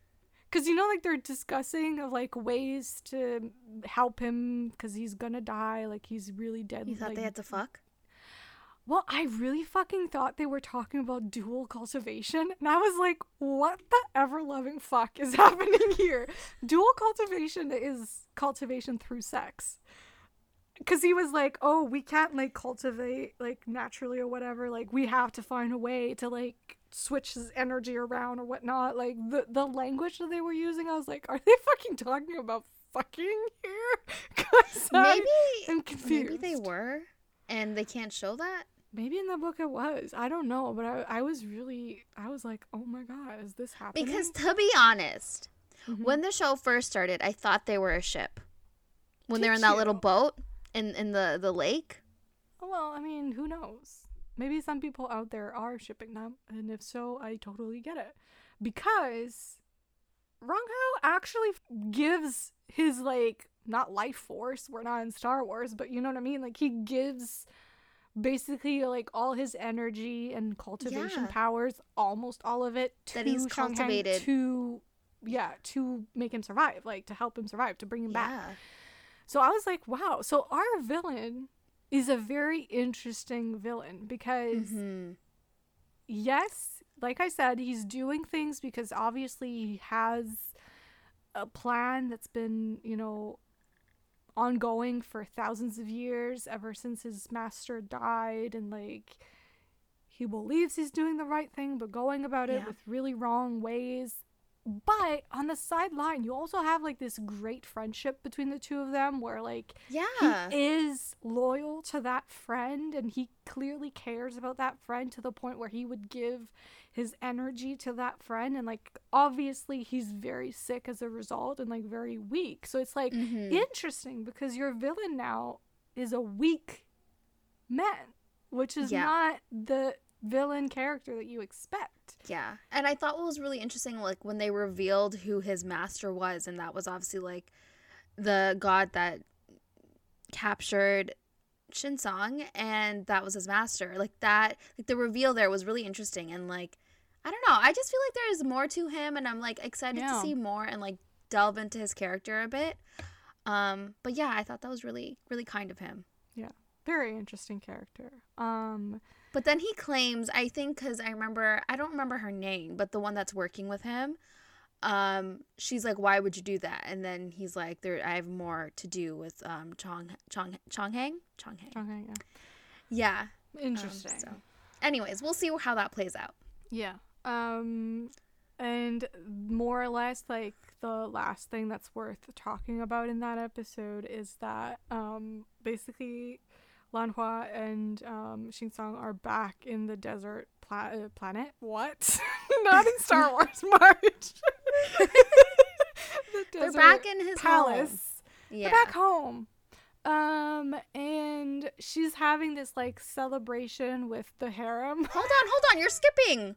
because you know like they're discussing of like ways to help him because he's gonna die like he's really dead You thought like, they had to fuck? Well, I really fucking thought they were talking about dual cultivation. And I was like, what the ever loving fuck is [laughs] happening here? Dual cultivation is cultivation through sex. Cause he was like, oh, we can't like cultivate like naturally or whatever. Like we have to find a way to like switch his energy around or whatnot. Like the the language that they were using, I was like, are they fucking talking about fucking here? [laughs] Cause Maybe I'm maybe they were, and they can't show that. Maybe in the book it was. I don't know, but I, I was really I was like, oh my god, is this happening? Because to be honest, Mhm. when the show first started, I thought they were a ship. When they're in that little boat in in the the lake. well, I mean, who knows? Maybe some people out there are shipping them, and if so, I totally get it. Because Rong Hao actually gives his like not life force. We're not in Star Wars, but you know what I mean. Like he gives basically like all his energy and cultivation Yeah. powers, almost all of it to That he's cultivated. to yeah to make him survive, like to help him survive, to bring him back. So I was like, wow. So our villain is a very interesting villain because Mhm. yes, like I said, he's doing things because obviously he has a plan that's been, you know, ongoing for thousands of years ever since his master died and like he believes he's doing the right thing but going about it Yeah. with really wrong ways. But on the sideline, you also have like this great friendship between the two of them where like Yeah. he is loyal to that friend and he clearly cares about that friend to the point where he would give his energy to that friend and like obviously he's very sick as a result and like very weak so it's like Mhm. interesting because your villain now is a weak man which is Yeah. not the villain character that you expect Yeah. And I thought what was really interesting, like when they revealed who his master was, and that was obviously like the god that captured Shinsong, and that was his master. Like that, like the reveal there was really interesting, and like I don't know, I just feel like there is more to him, and I'm like excited Yeah. to see more and like delve into his character a bit. Um, but yeah, I thought that was really, really kind of him. Very interesting character um But then he claims, I think, because I remember, I don't remember her name, but the one that's working with him, um, she's like, "Why would you do that?" And then he's like, "There, I have more to do with um Chong Chong hang Chonghang Chonghang." okay yeah Yeah. um, interesting so, anyways, we'll see how that plays out. Yeah. Um and more or less like the last thing that's worth talking about in that episode is that um basically Lanhua and um, Song are back in the desert pla- uh, planet. What? [laughs] Not in Star [laughs] Wars, March. [laughs] the They're back in his palace. Home. Yeah. They're back home. Um, and she's having this like celebration with the harem. Hold on, hold on. You're skipping.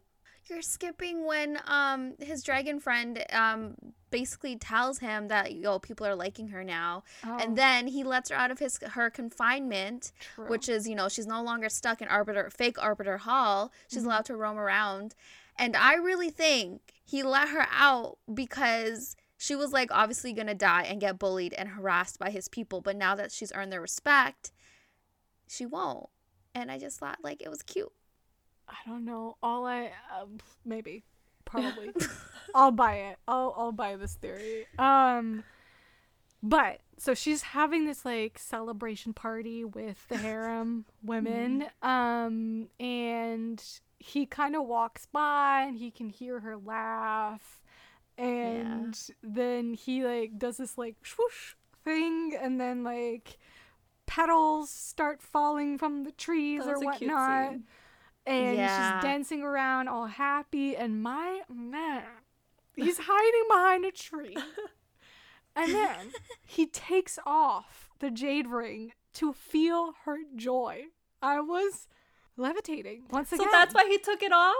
You're skipping when um his dragon friend um basically tells him that yo people are liking her now, oh. and then he lets her out of his her confinement, True. which is you know she's no longer stuck in arbiter fake arbiter hall. She's mm-hmm. allowed to roam around, and I really think he let her out because she was like obviously gonna die and get bullied and harassed by his people, but now that she's earned their respect, she won't. And I just thought like it was cute. I don't know. All I um, maybe [laughs] probably I'll buy it. I'll I'll buy this theory. Um but so she's having this like celebration party with the harem [laughs] women mm-hmm. um and he kind of walks by and he can hear her laugh and yeah. then he like does this like swoosh thing and then like petals start falling from the trees or whatnot and yeah. she's dancing around all happy and my man he's hiding behind a tree. [laughs] And then he takes off the jade ring to feel her joy. I was levitating once again. so that's why he took it off?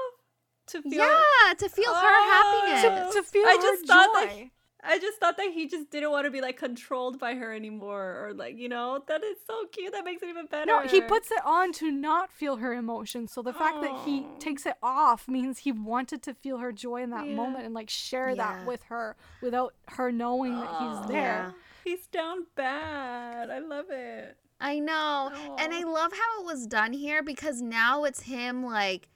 To feel yeah to feel oh, her happiness. To, to feel I just thought joy. that I just thought that he just didn't want to be like controlled by her anymore, or like you know that is so cute. That makes it even better. No, he puts it on to not feel her emotions. So the fact that he takes it off means he wanted to feel her joy in that yeah. moment and like share yeah. that with her without her knowing that he's there. Yeah. He's down bad. I love it. I know. And I love how it was done here because now it's him like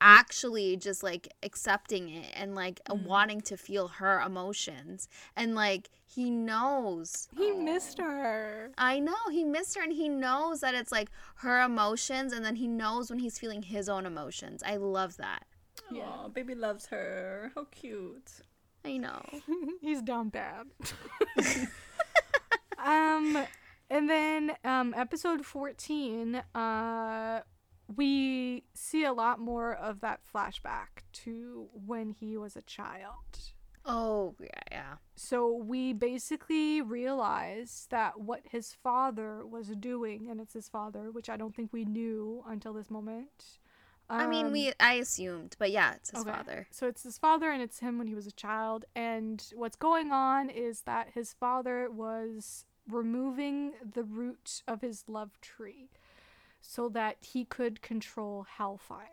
actually just like accepting it and like mm. wanting to feel her emotions. And like he knows. He missed her. I know he missed her and he knows that it's like her emotions and then he knows when he's feeling his own emotions. I love that. Yeah. baby loves her. How cute. I know. [laughs] He's down bad. [laughs] Um and then um episode 14 uh we see a lot more of that flashback to when he was a child. Oh, yeah, yeah. So we basically realize that what his father was doing, and it's his father, which I don't think we knew until this moment. Um, I mean, we um, I assumed, but yeah, it's his okay. father. So it's his father, and it's him when he was a child. And what's going on is that his father was removing the root of his love tree so that he could control Hellfire.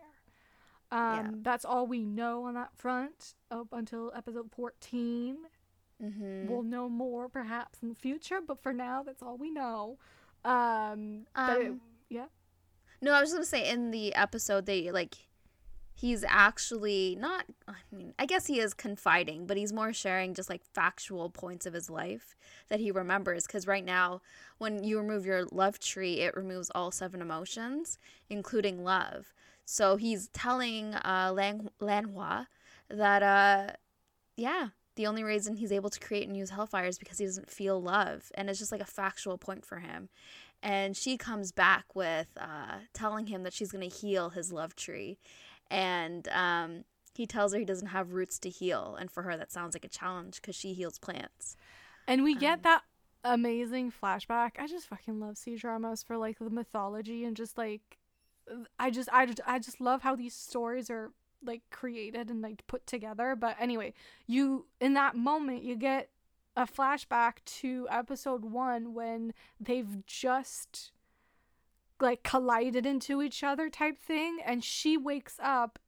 Um, yeah. That's all we know on that front up until episode 14. Mm-hmm. We'll know more perhaps in the future, but for now, that's all we know. Um, um it, yeah. No, I was gonna say in the episode they like he's actually not i mean i guess he is confiding but he's more sharing just like factual points of his life that he remembers. Because right now when you remove your love tree it removes all seven emotions including love. So he's telling uh Lan- lanhua that uh yeah the only reason he's able to create and use hellfire is because he doesn't feel love and it's just like a factual point for him. And she comes back with uh, telling him that she's going to heal his love tree and um, he tells her he doesn't have roots to heal, and for her that sounds like a challenge because she heals plants. And we get um, that amazing flashback. I just fucking love C-dramas for like the mythology and just like I just I just I just love how these stories are like created and like put together. But anyway, you in that moment you get a flashback to episode 1 when they've just like collided into each other type thing and she wakes up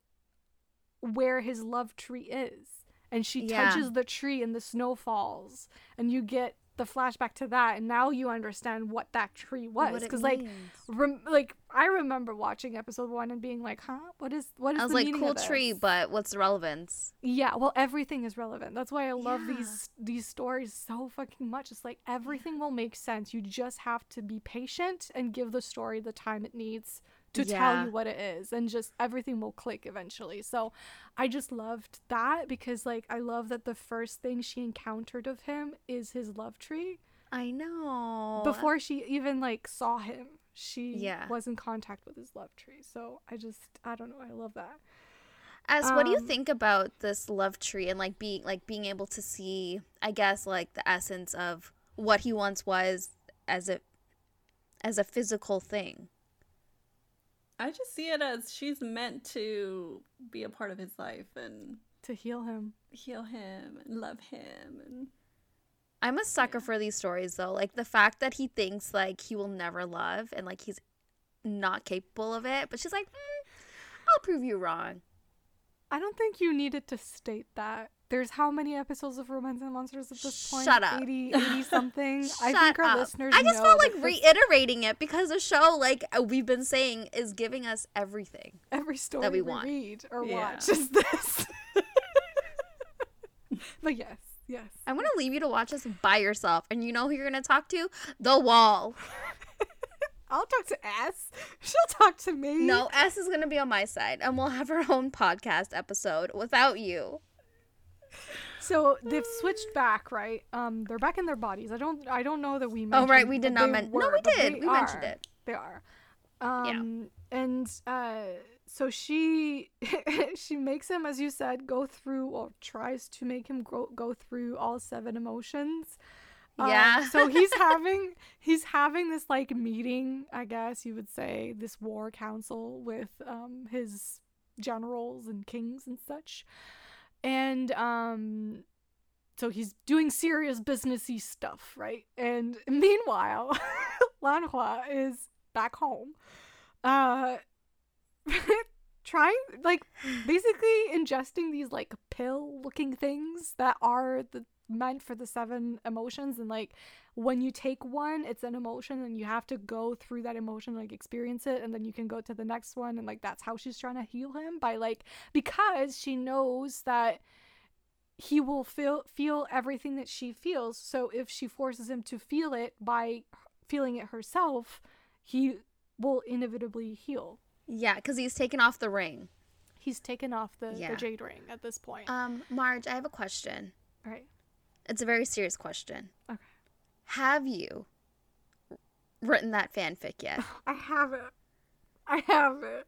where his love tree is and she yeah. touches the tree and the snow falls and you get the flashback to that and now you understand what that tree was. because like rem- like i remember watching episode one and being like huh? What is what is i was like cool tree but what's the relevance? Yeah well everything is relevant. That's why i love yeah. these these stories so fucking much. It's like everything will make sense. You just have to be patient and give the story the time it needs to yeah. tell you what it is and just everything will click eventually. So I just loved that because like I love that the first thing she encountered of him is his love tree. I know. Before she even like saw him. she Yeah. was in contact with his love tree. So I just I don't know. I love that. As what do you Um, think about this love tree and like being like being able to see, I guess, like the essence of what he once was as a as a physical thing. I just see it as she's meant to be a part of his life and To heal him. heal him and love him and I'm a sucker Yeah. for these stories though. Like the fact that he thinks like he will never love and like he's not capable of it, but she's like, mm, "I'll prove you wrong." I don't think you needed to state that. There's how many episodes of Romance and Monsters at this point? Shut up. 80, 80 [laughs] something. I think our up. listeners I just know felt like this- reiterating it because the show, like uh, we've been saying, is giving us everything. every story we we, want. read or Yeah. watch is this. [laughs] but yes, yes. I'm gonna leave you to watch this by yourself, and you know who you're gonna talk to? The wall. [laughs] I'll talk to S. She'll talk to me. No, S is gonna be on my side, and we'll have our own podcast episode without you. So they've switched back, right? Um, they're back in their bodies. I don't, I don't know that we. Mentioned, oh, right, we did not mention. men- no, we did. We mentioned it. They are. Um, and uh, so she, [laughs] she makes him, as you said, go through or tries to make him go go through all seven emotions. Um, Yeah. so he's [laughs] having he's having this like meeting, I guess you would say, this war council with um his generals and kings and such. And um so he's doing serious businessy stuff, right? And [laughs] meanwhile, [laughs] Lanhua is back home. Uh [laughs] trying like basically ingesting these like pill looking things that are the meant for the seven emotions and like when you take one it's an emotion and you have to go through that emotion like experience it and then you can go to the next one and like that's how she's trying to heal him by like because she knows that he will feel feel everything that she feels so if she forces him to feel it by feeling it herself he will inevitably heal Yeah, because he's taken off the ring. he's taken off the, Yeah. the jade ring at this point Um, Marge, I have a question. right It's a very serious question. Okay. Have you written that fanfic yet? [laughs] i haven't. i haven't.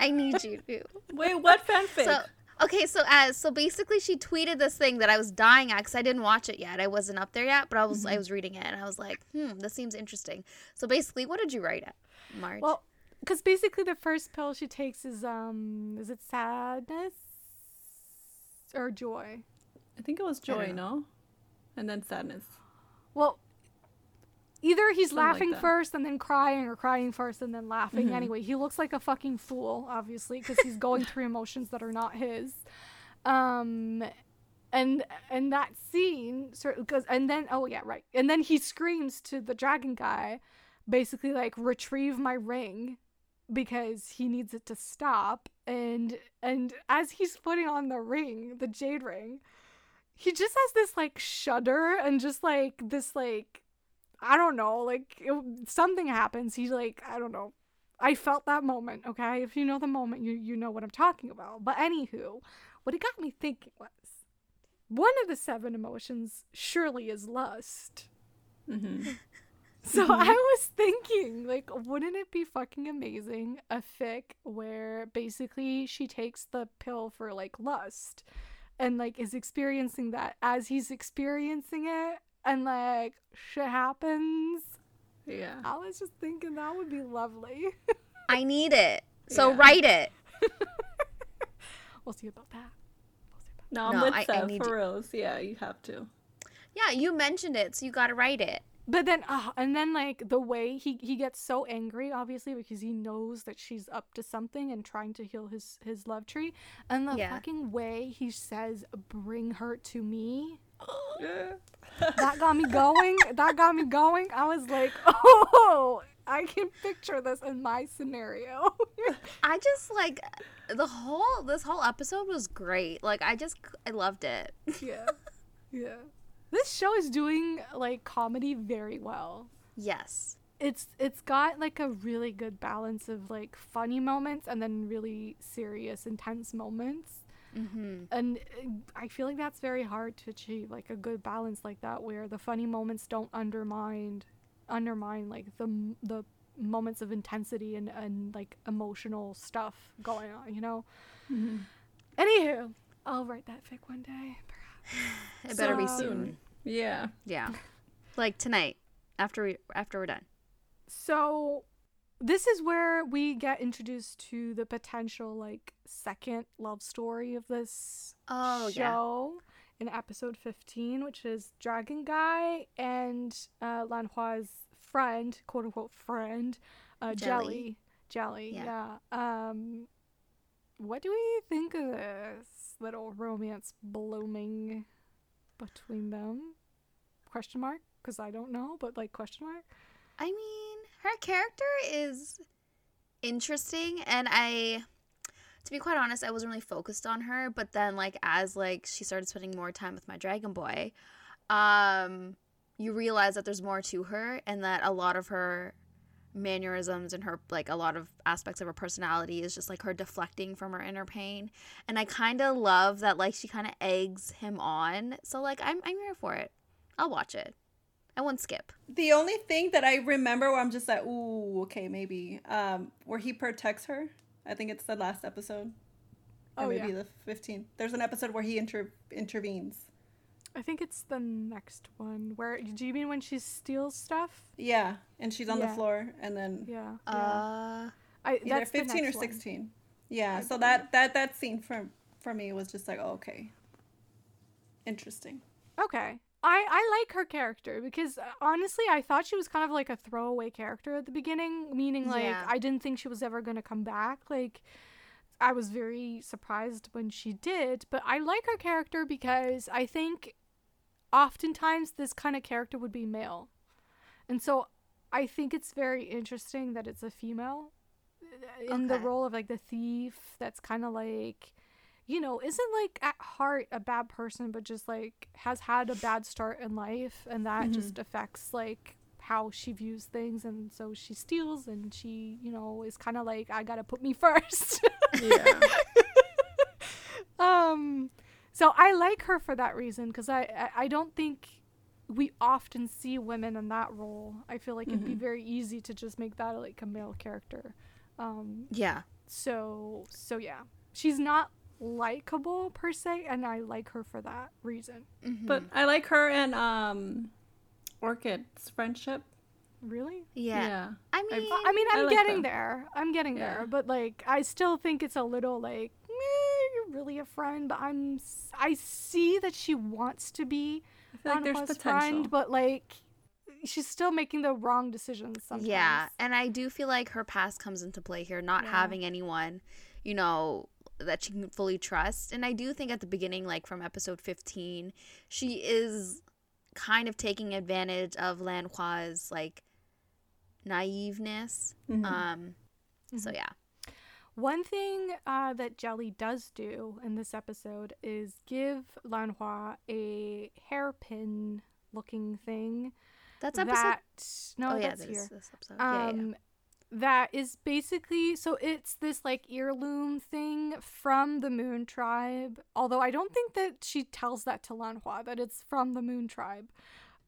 I need you to. [laughs] Wait, what fanfic? So okay, so as so basically, she tweeted this thing that I was dying at because I didn't watch it yet. I wasn't up there yet, but I was I was reading it and I was like, hmm, this seems interesting. So basically, what did you write at, Marge? well because basically the first pill she takes is um is it sadness or joy I think it was joy, no? And then sadness. well either he's Something laughing that. first and then crying or crying first and then laughing Mhm. anyway he looks like a fucking fool obviously because he's going through [laughs] emotions that are not his um and and that scene because and then oh yeah right and then he screams to the dragon guy basically like retrieve my ring because he needs it to stop and and as he's putting on the ring the jade ring he just has this like shudder and just like this like i don't know like it, something happens he's like i don't know. I felt that moment okay? If you know the moment you you know what i'm talking about. But anywho what it got me thinking was one of the seven emotions surely is lust. Mm-hmm. [laughs] so I was thinking, like, wouldn't it be fucking amazing a fic where basically she takes the pill for like lust and like is experiencing that as he's experiencing it and like shit happens. Yeah. I was just thinking that would be lovely. I need it. So Yeah. write it. [laughs] we'll see about that. We'll see about No, I'm No, with I- I need for to- reals. Yeah, you have to. Yeah, you mentioned it, so you got to write it. But then, uh, and then like the way he he gets so angry, obviously because he knows that she's up to something and trying to heal his his love tree, and the Yeah. fucking way he says "bring her to me," Yeah. that got me [laughs] going. that got me going. I was like, [laughs] oh, I can picture this in my scenario. [laughs] I just like the whole this whole episode was great. Like I just I loved it. yeah, yeah. This show is doing like comedy very well. Yes. it's it's got like a really good balance of like funny moments and then really serious intense moments Mhm. and uh, i feel like that's very hard to achieve like a good balance like that where the funny moments don't undermine undermine like the the moments of intensity and, and like emotional stuff going on, you know? Mm-hmm. Anywho, I'll write that fic one day. [sighs] It better be soon. Yeah. Yeah. Like tonight after we after we're done. So this is where we get introduced to the potential like second love story of this Oh, yeah. show in episode 15 which is dragon guy and uh lanhua's friend quote unquote friend uh jelly Jelly. jelly, Yeah. yeah um what do we think of this little romance blooming between them? Question mark? Because i don't know but like question mark? I mean, her character is interesting and I to be quite honest, I wasn't really focused on her, but then like as like she started spending more time with my dragon boy, um you realize that there's more to her and that a lot of her mannerisms and her like a lot of aspects of her personality is just like her deflecting from her inner pain and i kind of love that like she kind of eggs him on so like i'm i'm here for it i'll watch it i won't skip The only thing that I remember where I'm just like, ooh, okay, maybe, um, where he protects her. I think it's the last episode. Or Oh, maybe yeah. the 15th. There's an episode where he inter- intervenes. I think it's the next one. Where do you mean when she steals stuff? Yeah, and she's on Yeah. the floor, and then Yeah. yeah. uh I, either that's the 15 or next one. 16. Yeah, I so believe. that that that scene for for me was just like, oh, okay, interesting. Okay. I, I like her character because uh, honestly, I thought she was kind of like a throwaway character at the beginning, meaning like Yeah. I didn't think she was ever going to come back. Like, I was very surprised when she did, but I like her character because I think oftentimes this kind of character would be male. And so I think it's very interesting that it's a female uh, in the role of like the thief that's kind of like you know isn't like at heart a bad person but just like has had a bad start in life and that just affects like how she views things and so she steals and she you know is kind of like i gotta put me [laughs] first Yeah. [laughs] um so i like her for that reason because I, I i don't think we often see women in that role. I feel like it'd be very easy to just make that like a male character. Um yeah. so so yeah. She's not likable per se and i like her for that reason. But I like her and um, Orchid's friendship. really? Yeah, yeah. i mean Well, i mean I i'm like getting them. there. I'm getting Yeah. there. But like i still think it's a little like meh, you're really a friend but i'm I see that she wants to be I feel like there's potential. friend but like she's still making the wrong decisions sometimes Yeah, and I do feel like her past comes into play here, not Yeah. having anyone, you know, that she can fully trust. And I do think at the beginning, like from episode 15, she is kind of taking advantage of Lan Hua's like naiveness. Mhm. Um, so yeah. One thing uh, that Jelly does do in this episode is give Lanhua a hairpin looking thing. That's episode. that no, oh yeah, that's that here. is this episode. yeah, yeah. Um, that is basically so it's this like heirloom thing from the Moon Tribe. Although I don't think that she tells that to Lanhua that it's from the Moon Tribe.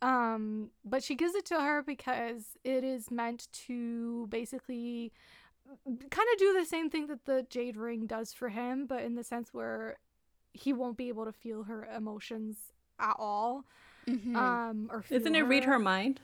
Um, but she gives it to her because it is meant to basically kind of do the same thing that the Jade Ring does for him, but in the sense where he won't be able to feel her emotions at all. Mhm. Um, or feel Isn't it read her mind?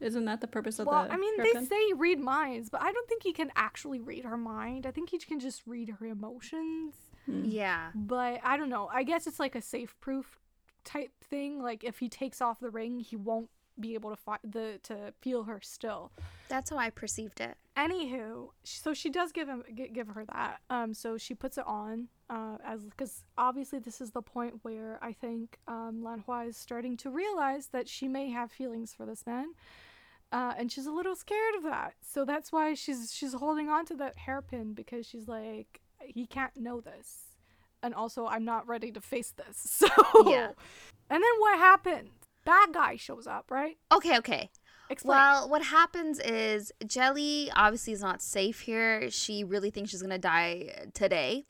Isn't that the purpose of well, the I mean, hairpin? they say read minds, but I don't think he can actually read her mind. I think he can just read her emotions. yeah. But I don't know. I guess it's like a safe proof type thing. Like if he takes off the ring, he won't be able to fi- the to feel her still. That's how I perceived it. Anywho, so she does give him gi- give her that. Um, so she puts it on. Uh, as because obviously this is the point where I think um Lanhua is starting to realize that she may have feelings for this man. Uh, and she's a little scared of that, so that's why she's she's holding on to that hairpin because she's like, he can't know this, and also I'm not ready to face this. [laughs] So Yeah. And then what happened? Bad guy shows up, right? Okay, okay. Explain. Well, what happens is Jelly obviously is not safe here. She really thinks she's gonna die today,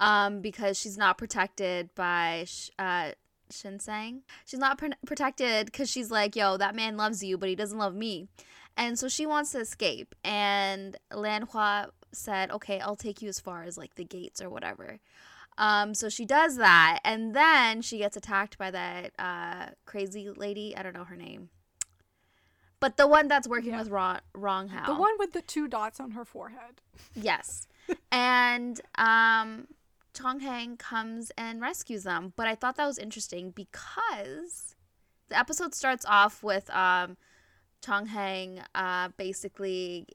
um, because she's not protected by Sh- uh Shinseng. She's not pr- protected because she's like, "Yo, that man loves you, but he doesn't love me." And so she wants to escape. And Lan Hua said, okay, I'll take you as far as like the gates or whatever. Um, so she does that. And then she gets attacked by that uh, crazy lady. I don't know her name. But the one that's working Yeah. with Rong, Rong Hao. The one with the two dots on her forehead. Yes. [laughs] and um Chong Hang comes and rescues them. But I thought that was interesting because the episode starts off with um Chong Hang uh basically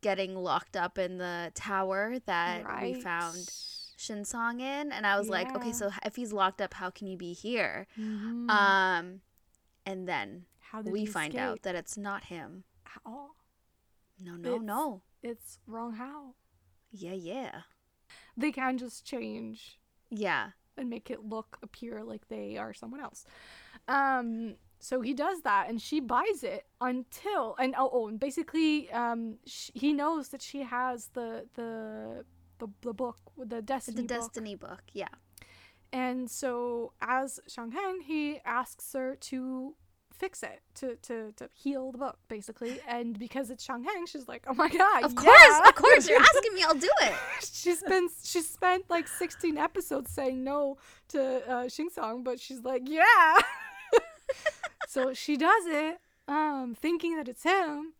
getting locked up in the tower that we found Shin Song in and I was like, okay, so if he's locked up, how can he be here? Mhm. Um and then How we find out that it's not him. Oh, No, no, It's- no. it's wrong. How Yeah, yeah. they can just change Yeah. and make it look appear like they are someone else. Um, so he does that, and she buys it until and oh, oh and basically, um, sh- he knows that she has the the the, the book, the destiny The book. Destiny book. Yeah. And so, as Shang Hang, he asks her to fix it, to, to, to heal the book, basically. And because it's Shang Hang, she's like, oh my god, Of yeah." course, of course. You're [laughs] asking me, I'll do it. [laughs] she's been she spent like 16 episodes saying no to uh, Xing Song, but she's like, yeah. [laughs] so she does it, um, thinking that it's him.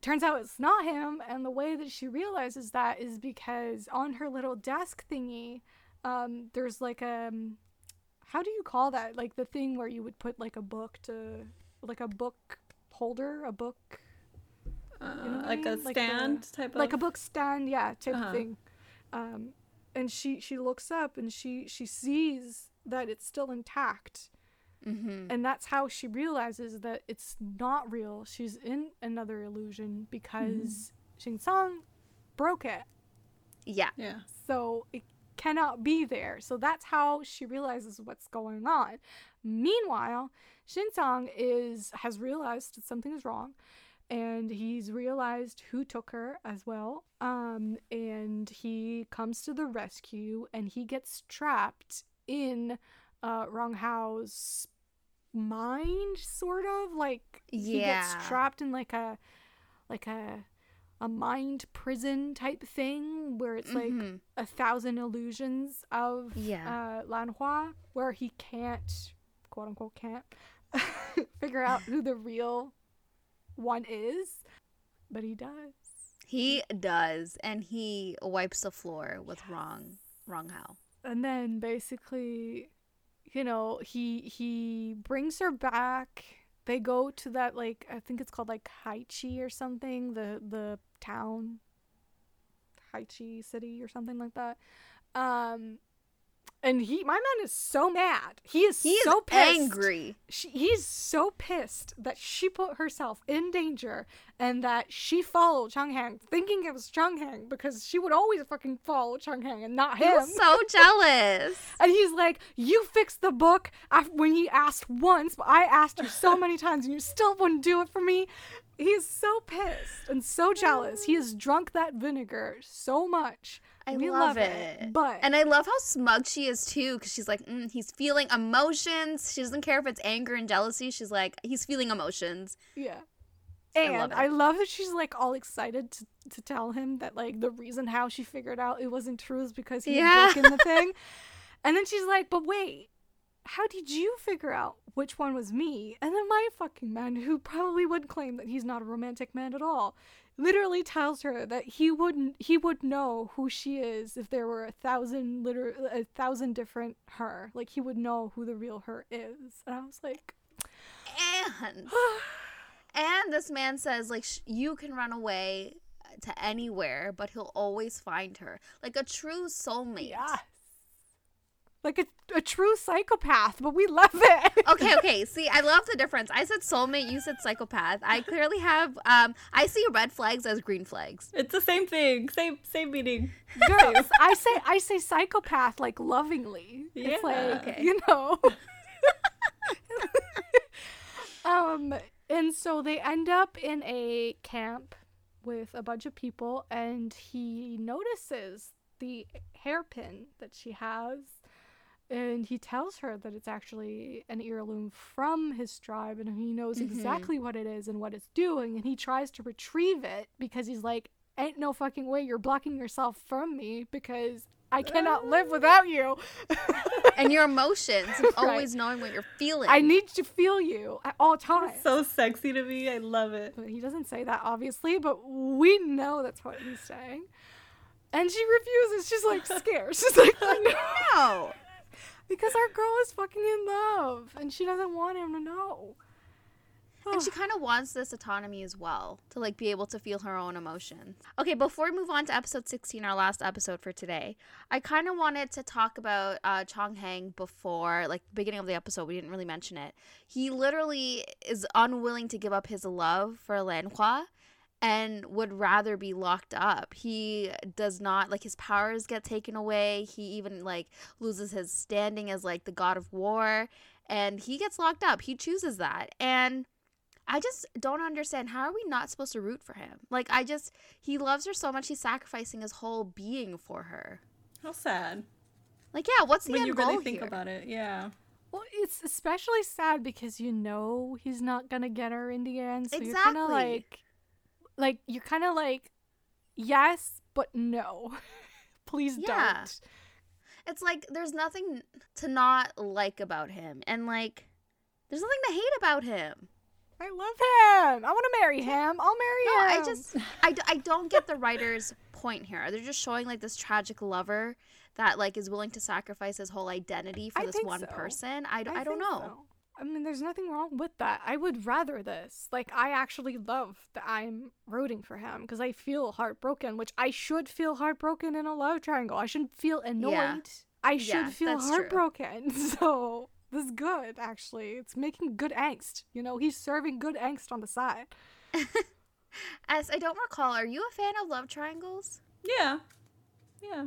Turns out it's not him, and the way that she realizes that is because on her little desk thingy, um, there's like a, um, how do you call that? Like the thing where you would put like a book to, like a book holder, a book Uh, You know what I like a mean? Like the- stand type of like a book stand yeah type Uh-huh. of thing um and she she looks up and she she sees that it's still intact Mm-hmm. and that's how she realizes that it's not real she's in another illusion because Xing Song broke it Yeah. Yeah. so it cannot be there so that's how she realizes what's going on meanwhile Shinsong is has realized that something is wrong and he's realized who took her as well um and he comes to the rescue and he gets trapped in uh Rong Hao's mind sort of like he gets trapped in like a like a a mind prison type thing where it's like Mhm. a thousand illusions of Yeah. uh, Lan Hua, where he can't, quote unquote, can't [laughs] figure out who the real one is, but he does. He does, and he wipes the floor with Rong, Rong Hao. And then basically, you know, he he brings her back. They go to that like I think it's called like Haichi or something, the the town, Haichi city or something like that. Um, and he, my man, is so mad. He is He is so pissed. angry. She, he's so pissed that she put herself in danger and that she followed Chung Hang, thinking it was Chung Hang because she would always fucking follow Chung Hang and not He him. so [laughs] jealous. And he's like, "You fixed the book when he asked once, but I asked you so many [laughs] times, and you still wouldn't do it for me." He's so pissed and so jealous. He has drunk that vinegar so much. I we love, love, it. But And I love how smug she is too, because she's like, mm, he's feeling emotions. She doesn't care if it's anger and jealousy. She's like, he's feeling emotions. yeah. I And love. I love that she's like all excited to, to tell him that like the reason how she figured out it wasn't true is because he Yeah. had broken the thing. [laughs] And then she's like, but wait, how did you figure out which one was me? And then my fucking man, who probably would claim that he's not a romantic man at all, literally tells her that he wouldn't he would know who she is if there were a thousand liter a thousand different her. Like he would know who the real her is. And I was like, And [sighs] and this man says like sh- you can run away to anywhere, but he'll always find her, like a true soulmate. Yes. Like a, a true psychopath, but we love it. [laughs] okay, okay. See, I love the difference. I said soulmate, you said psychopath. I clearly have um I see red flags as green flags. It's the same thing. Same same meaning. Girls, [laughs] I say I say psychopath like lovingly. It's Yeah. like Okay. you know. [laughs] um and so they end up in a camp with a bunch of people and he notices the hairpin that she has and he tells her that it's actually an heirloom from his tribe and he knows Mhm. exactly what it is and what it's doing and he tries to retrieve it because he's like ain't no fucking way you're blocking yourself from me because I cannot live [laughs] without you. and your emotions, and [laughs] Right. always knowing what you're feeling. I need to feel you at all times. So sexy to me. I love it. But he doesn't say that obviously, but we know that's what he's saying. And she refuses. She's like scared. [laughs] She's like, no. no. Because our girl is fucking in love and she doesn't want him to know. And she kind of wants this autonomy as well to like be able to feel her own emotions. Okay, before we move on to episode 16, our last episode for today, I kind of wanted to talk about uh, Chong Hang before, like beginning of the episode. We didn't really mention it. He literally is unwilling to give up his love for Lan Hua and would rather be locked up. He does not like his powers get taken away. He even like loses his standing as like the god of war and he gets locked up. He chooses that. And I just don't understand how are we not supposed to root for him? Like I just he loves her so much he's sacrificing his whole being for her. How sad. Like yeah, what's the when end you goal really think here? about it, yeah. Well, it's especially sad because you know he's not gonna get her in the end. So you're kind Exactly. of like, like you're kind of like, yes, but no. [laughs] Please Yeah. don't. It's like there's nothing to not like about him, and like there's nothing to hate about him. I love him. I want to marry him. I'll marry No, him. I just I, I don't get the writer's point here. They're just showing like this tragic lover that like is willing to sacrifice his whole identity for I this one so. person. I, d- I, don't know. so. I mean, there's nothing wrong with that. I would rather this. Like, I actually love that I'm rooting for him because I feel heartbroken, which I should feel heartbroken in a love triangle. I shouldn't feel annoyed. Yeah. I should Yeah, feel that's true. heartbroken. [laughs] So, this is good, actually. It's making good angst. You know, he's serving good angst on the side. [laughs] As I don't recall, are you a fan of love triangles? Yeah. Yeah.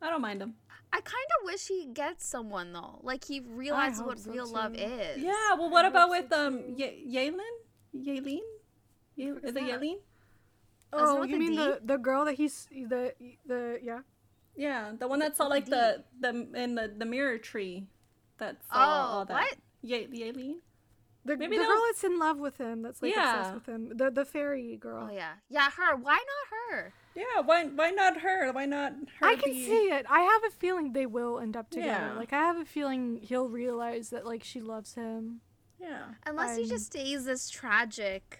I don't mind them. I kind of wish he gets someone though. Like he realizes what so, real love is. Yeah, well what I about with so um. Ye- Yaelin? Yaelin? Ye- is it that? Yaelin? Oh, you mean D? the, the girl that he's the the yeah? Yeah, the one that saw like D? the the in the the mirror tree. That saw Oh, all that. what? Ye- Yaelin? The, Maybe the they'll- girl that's in love with him, that's like Yeah. obsessed with him. The the fairy girl. Oh yeah, yeah. Her. Why not her? Yeah, why why not her? Why not her? I can be- see it. I have a feeling they will end up together. Yeah. Like I have a feeling he'll realize that like she loves him. Yeah. Unless he um, just stays this tragic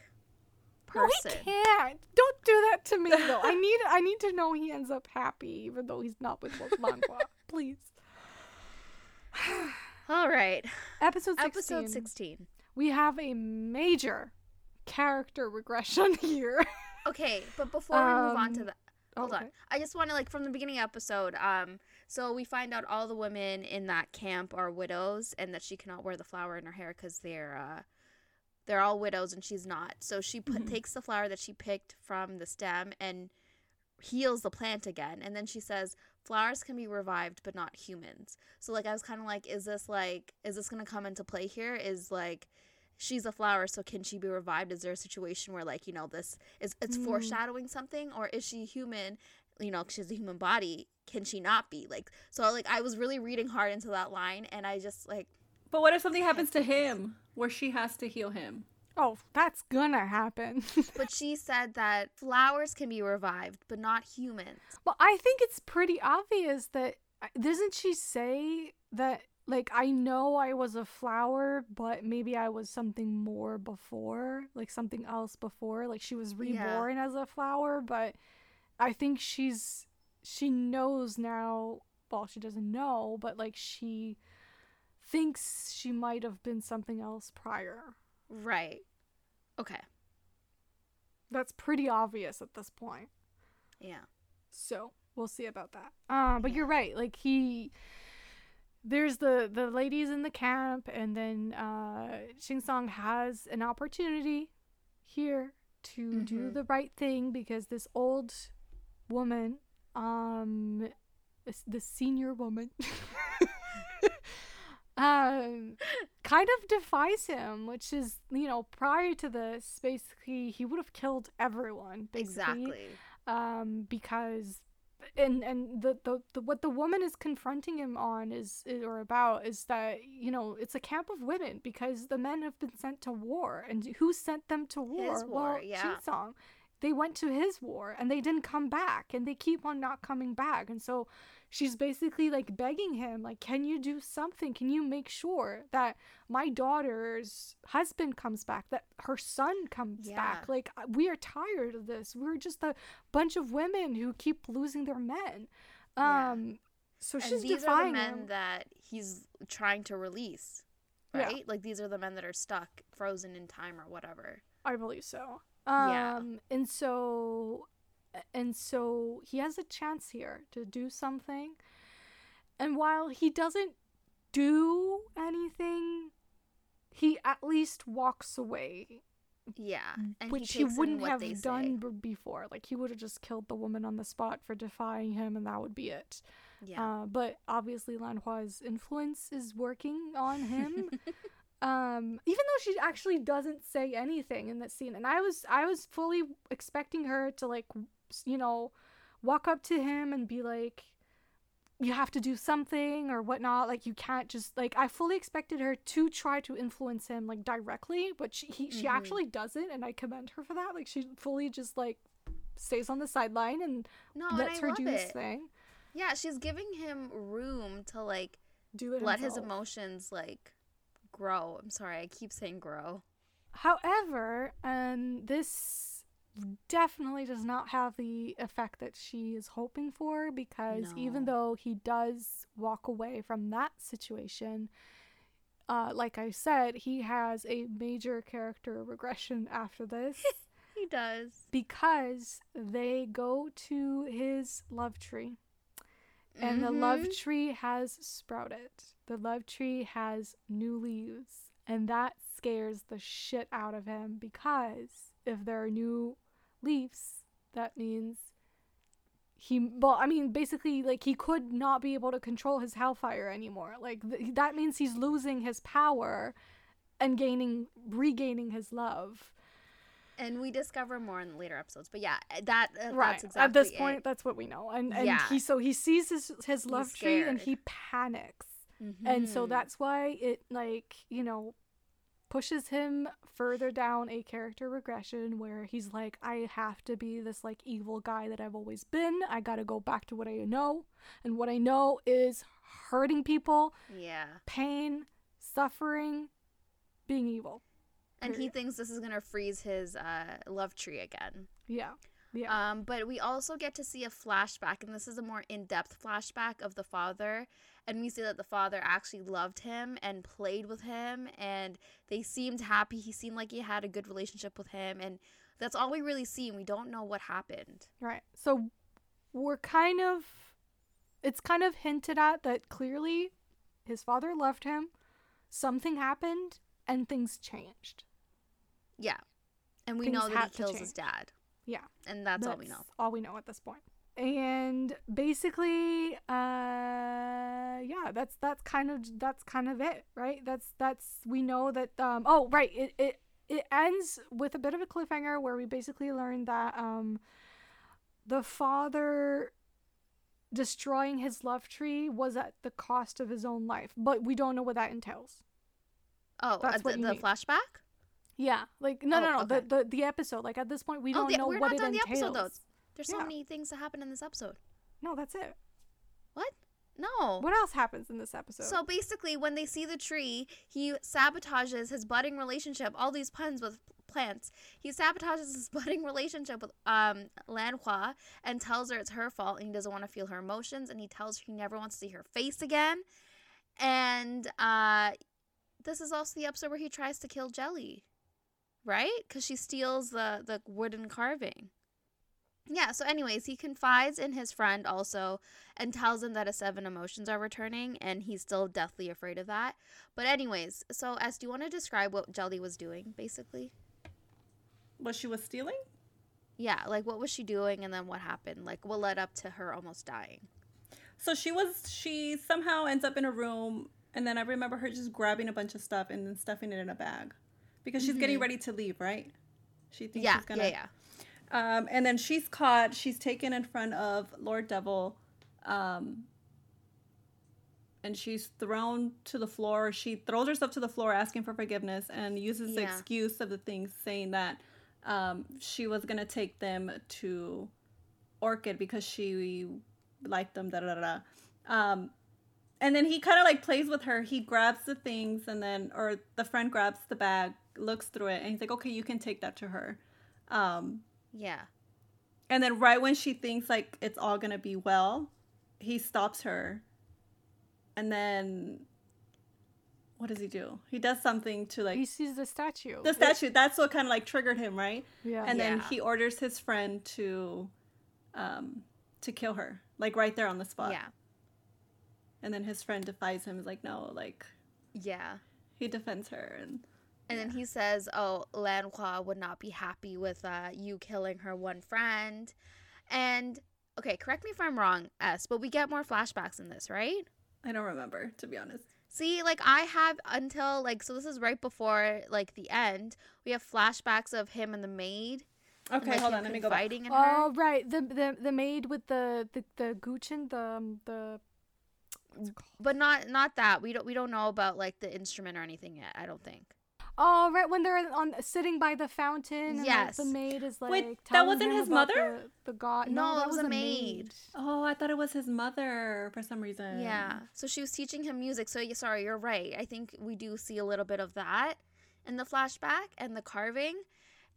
No, person. he can't. Don't do that to me though. I [laughs] need I need to know he ends up happy, even though he's not with Lan Hua. [laughs] Please. [sighs] All right. Episode 16. Episode sixteen. We have a major character regression [laughs] here. Okay, but before we move on to Um, that, hold on. I just want to like from the beginning episode. Um, so we find out all the women in that camp are widows, and that she cannot wear the flower in her hair because they're uh, they're all widows, and she's not. So she put, Mhm. takes the flower that she picked from the stem and heals the plant again, and then she says flowers can be revived, but not humans. So like I was kind of like, is this like is this gonna come into play here? Is like she's a flower so can she be revived is there a situation where like you know this is it's Mm. foreshadowing something or is she human you know 'cause she's a human body can she not be like so like i was really reading hard into that line and i just like But what if something happens to [laughs] him where she has to heal him? Oh, that's gonna happen. [laughs] but she said that flowers can be revived but not humans Well, I think it's pretty obvious that doesn't she say that like I know I was a flower, but maybe I was something more before, like something else before, like she was Yeah. reborn as a flower, but I think she's she knows now, well, she doesn't know, but like she thinks she might have been something else prior. right okay That's pretty obvious at this point. yeah So we'll see about that. Uh, but you're right. Like he, there's the the ladies in the camp, and then uh, Shing Song has an opportunity here to do Mhm. the right thing because this old woman, um, this, this senior woman. [laughs] um kind of defies him which is you know prior to this basically he would have killed everyone basically exactly um, because and and the, the, the what the woman is confronting him on is, is or about is that you know it's a camp of women because the men have been sent to war and who sent them to war? His war, well, yeah. Song. They went to his war and they didn't come back and they keep on not coming back and so she's basically like begging him like can you do something can you make sure that my daughter's husband comes back that her son comes Yeah. back like we are tired of this we're just a bunch of women who keep losing their men Yeah. um so and she's these are the men him that he's trying to release, Yeah. right? Like these are the men that are stuck, frozen in time or whatever. I believe so. Yeah. Um and so and so he has a chance here to do something. And while he doesn't do anything, he at least walks away, Yeah, and which he, he, wouldn't what have done say. b- before. Like he would have just killed the woman on the spot for defying him and that would be it. Yeah, Uh, but obviously Lanhua's influence is working on him. [laughs] um, even though she actually doesn't say anything in this scene, and I was I was fully expecting her to like, w- s- you know, walk up to him and be like, "You have to do something" or whatnot. Like you can't just like I fully expected her to try to influence him like directly, but she he, she Mhm. actually doesn't, and I commend her for that. Like she fully just like stays on the sideline and no, lets I her do his it. thing. Yeah, she's giving him room to like Do it let his emotions like grow. I'm sorry, I keep saying grow. However, um, this definitely does not have the effect that she is hoping for because even though he does walk away from that situation, uh, like I said, he has a major character regression after this [laughs] He does. because they go to his love tree. And the love Mhm. tree has sprouted. The love tree has new leaves. And that scares the shit out of him because if there are new leaves, that means he, well, I mean, basically, like, he could not be able to control his hellfire anymore. Like, th- that means he's losing his power and gaining, regaining his love. And we discover more in the later episodes. But yeah, eh, that uh, right that's exactly at this it. point that's what we know and and Yeah. he so he sees his his love tree and he panics and so Mhm. that's why it like you know pushes him further down a character regression where he's like i have to be this like evil guy that i've always been i gotta go back to what i know and what i know is hurting people yeah. pain suffering being evil And he thinks this is gonna freeze his uh, love tree again. yeah yeah Um, but we also get to see a flashback, and this is a more in-depth flashback of the father. And we see that the father actually loved him and played with him, and they seemed happy. He seemed like he had a good relationship with him, and that's all we really see. And we don't know what happened. Right. So we're kind of it's kind of hinted at that clearly his father loved him, something happened, and things changed. Yeah, and we Things know that he kills his dad, Yeah. and that's, all we know. All we know at this point. And basically, uh yeah, that's that's kind of that's kind of it, right? That's that's we know that um oh right, it it it ends with a bit of a cliffhanger where we basically learn that um the father destroying his love tree was at the cost of his own life, but we don't know what that entails. Oh, That's what the, the flashback? Yeah, like no, Oh, no, no, okay. the, the the episode. Like at this point, we Oh, don't the- know we're what not it done the entails. episode, though. There's so Yeah. many things that happen in this episode. No, that's it. What? No. What else happens in this episode? So basically, when they see the tree, he sabotages his budding relationship. All these puns with plants. He sabotages his [laughs] budding relationship with um Lan Hua and tells her it's her fault and he doesn't want to feel her emotions and he tells her he never wants to see her face again. And uh this is also the episode where he tries to kill Jelly, right? Because she steals the the wooden carving. Yeah, so anyways, he confides in his friend also and tells him that his seven emotions are returning and he's still deathly afraid of that. But anyways, so as do you want to describe what Jelly was doing basically? What she was stealing? Yeah, like what was she doing and then what happened? Like what led up to her almost dying? So she was she somehow ends up in a room and then I remember her just grabbing a bunch of stuff and then stuffing it in a bag. Because she's getting ready to leave, right? She thinks Mm-hmm. Yeah, she's gonna yeah, yeah. Um, and then she's caught. She's taken in front of Lord Devil, um, and she's thrown to the floor. She throws herself to the floor, asking for forgiveness, and uses the excuse of the things, saying that um, she was gonna take them to Orchid because she liked them. Da da da. da. Um, and then he kind of like plays with her. He grabs the things, and then or the friend grabs the bag, looks through it, and he's like, "Okay, you can take that to her." Um, Yeah. and then right when she thinks like it's all gonna be well, he stops her. And then what does he do? He does something to like he sees the statue. the statue. That's what kind of like triggered him, right? yeah. And then Yeah. he orders his friend to um to kill her, like right there on the spot. Yeah. And then his friend defies him, is like, no, like Yeah. he defends her and And then he says, "Oh, Lan Hua would not be happy with uh, you killing her one friend." And okay, correct me if I'm wrong, S, but we get more flashbacks in this, right? I don't remember, to be honest. See, like I have until like so this is right before like the end. We have flashbacks of him and the maid. and, Okay, like, hold on, let me go back. confiding in her. Oh right, the the the maid with the the the guqin, the um, the But not not that. We don't we don't know about like the instrument or anything yet, I don't think. Oh right when they're on sitting by the fountain. And, like, Yes. the maid is like. Wait, that wasn't him his about mother? The, the god. No, No, it that was was a a maid. maid. Oh, I thought it was his mother for some reason. Yeah. So she was teaching him music. So yeah, sorry, you're right. I think we do see a little bit of that in the flashback and the carving.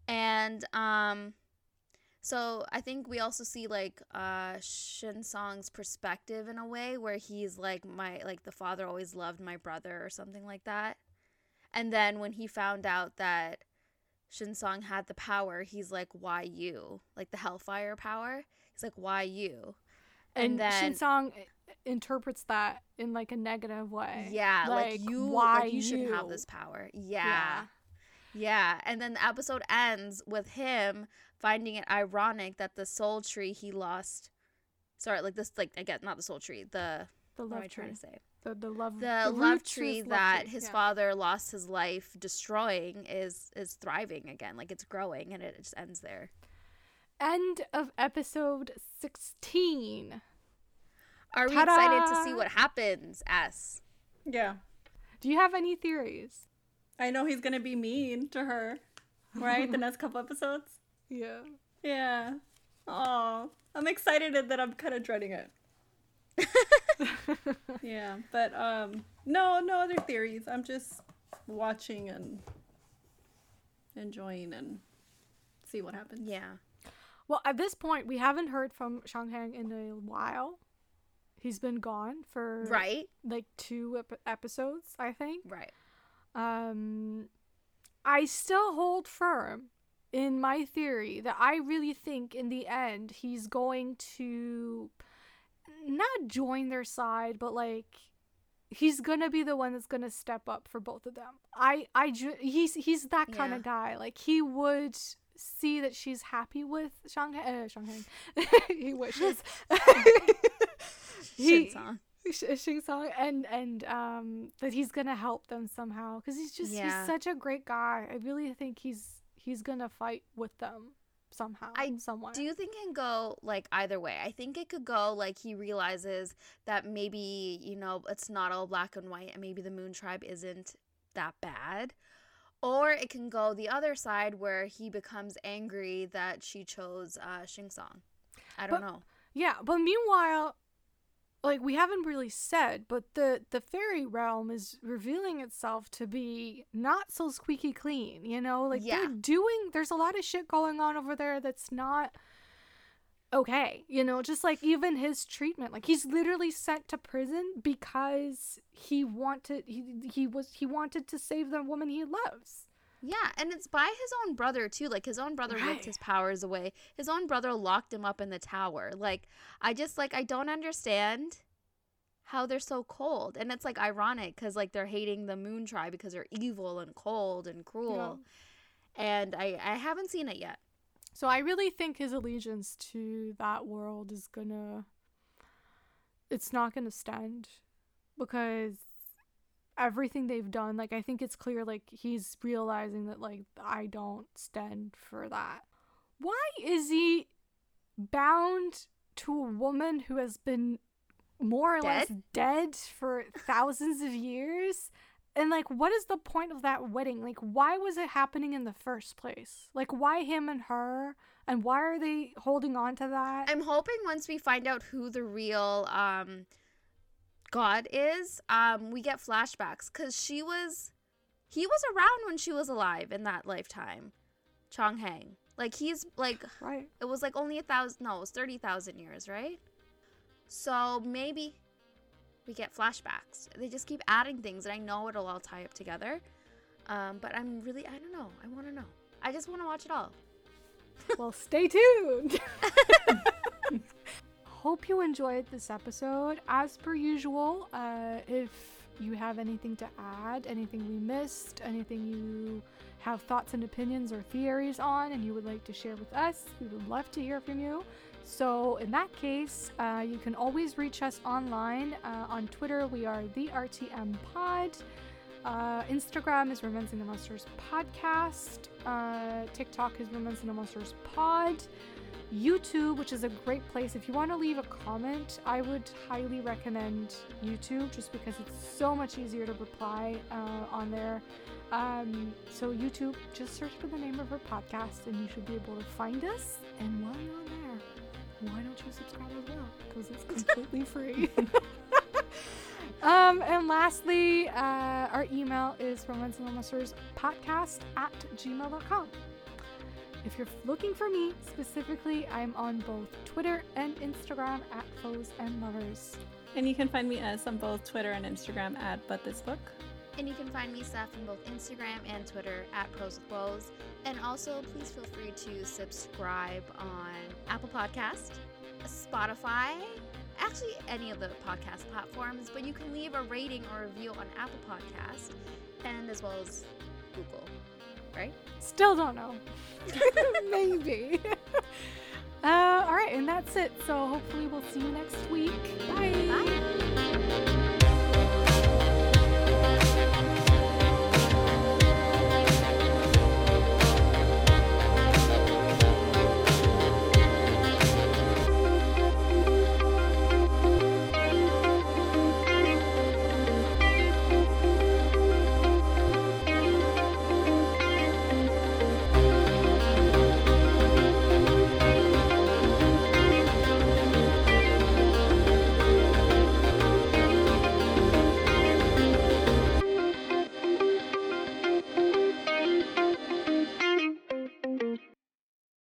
And um so I think we also see like uh Shin Song's perspective in a way where he's like my like the father always loved my brother or something like that. And then when he found out that Shin Song had the power, he's like, Why you? Like the hellfire power. He's like, Why you? And, then Shin Song eh, interprets that in like a negative way. Yeah, like, Like, you, why like you shouldn't have this power. Yeah. yeah, And then the episode ends with him finding it ironic that the soul tree he lost. Sorry, like this, like again, not the soul tree. The The what am I love trying tree. to say? The the love. The, love tree is love that tree, his yeah. father lost his life destroying is is thriving again. Like it's growing, and it just ends there. End of episode sixteen. Are we excited to see what happens? S. Yeah. Do you have any theories? I know he's gonna be mean to her, right? the [laughs] next couple episodes. Yeah. Yeah. Oh, I'm excited that I'm kind of dreading it. [laughs] yeah, but um, no, no other theories. I'm just watching and enjoying and see what happens. Yeah. Well, at this point, we haven't heard from Shang Hang in a while. He's been gone for Right. like two ep- episodes, I think. Right. Um, I still hold firm in my theory that I really think in the end he's going to not join their side, but like he's gonna be the one that's gonna step up for both of them. I, I, ju- he's he's that kind Yeah. of guy. Like he would see that she's happy with Shanghai. Uh, Shanghai. [laughs] he wishes. [laughs] Sh- Shing Song and and um that he's gonna help them somehow because he's just Yeah. he's such a great guy. I really think he's he's gonna fight with them somehow. I somewhere. Do you think it can go like either way? I think it could go like he realizes that maybe, you know, it's not all black and white and maybe the Moon Tribe isn't that bad. Or it can go the other side where he becomes angry that she chose uh, Shing Song. I don't But- know. Yeah, but meanwhile, like we haven't really said, but the the fairy realm is revealing itself to be not so squeaky clean. You know, like Yeah. they're doing. There's a lot of shit going on over there that's not okay. You know, just like even his treatment, like he's literally sent to prison because he wanted he he was he wanted to save the woman he loves. Yeah, and it's by his own brother too. Like his own brother Right. ripped his powers away. His own brother locked him up in the tower. Like I just like I don't understand how they're so cold. And it's like ironic cuz like they're hating the Moon Tribe because they're evil and cold and cruel. And I I haven't seen it yet. So I really think his allegiance to that world is gonna it's not gonna stand because everything they've done, like I think it's clear like he's realizing that like I don't stand for that. why is he bound to a woman who has been more or less Dead? dead for thousands of years? And like, what is the point of that wedding? Like, why was it happening in the first place? Like, why him and her? And why are they holding on to that? I'm hoping once we find out who the real um God is, um, we get flashbacks because she was, he was around when she was alive in that lifetime, Chong Hang. Like he's like right. it was like only a thousand, no, it was thirty thousand years, right? So maybe we get flashbacks. They just keep adding things, and I know it'll all tie up together. Um, but I'm really, I don't know. I want to know. I just want to watch it all. well, stay tuned. [laughs] [laughs] Hope you enjoyed this episode. As per usual, uh, if you have anything to add, anything we missed, anything you have thoughts and opinions or theories on, and you would like to share with us, we would love to hear from you. So, in that case, uh, you can always reach us online. Uh, on Twitter, we are the RTM Pod. Uh, Instagram is Romancing the Monsters Podcast. Uh, TikTok is Romancing the Monsters Pod. YouTube, which is a great place. If you want to leave a comment, I would highly recommend YouTube just because it's so much easier to reply uh, on there. Um, so, YouTube, just search for the name of our podcast and you should be able to find us. And while you're on there, why don't you subscribe as well? Because it's completely [laughs] free. [laughs] um, and lastly, uh, our email is romancingthemonsters podcast at gmail.com. If you're looking for me specifically, I'm on both Twitter and Instagram at Foes and Lovers. And you can find me as on both Twitter and Instagram at But This Book. And you can find me, Seth, on both Instagram and Twitter at Pros with Woes. And also, please feel free to subscribe on Apple Podcast, Spotify, actually any of the podcast platforms, but you can leave a rating or review on Apple Podcast and as well as Google, right? Still don't know. [laughs] Maybe. [laughs] uh, all right, and that's it. So hopefully we'll see you next week. Bye. Bye.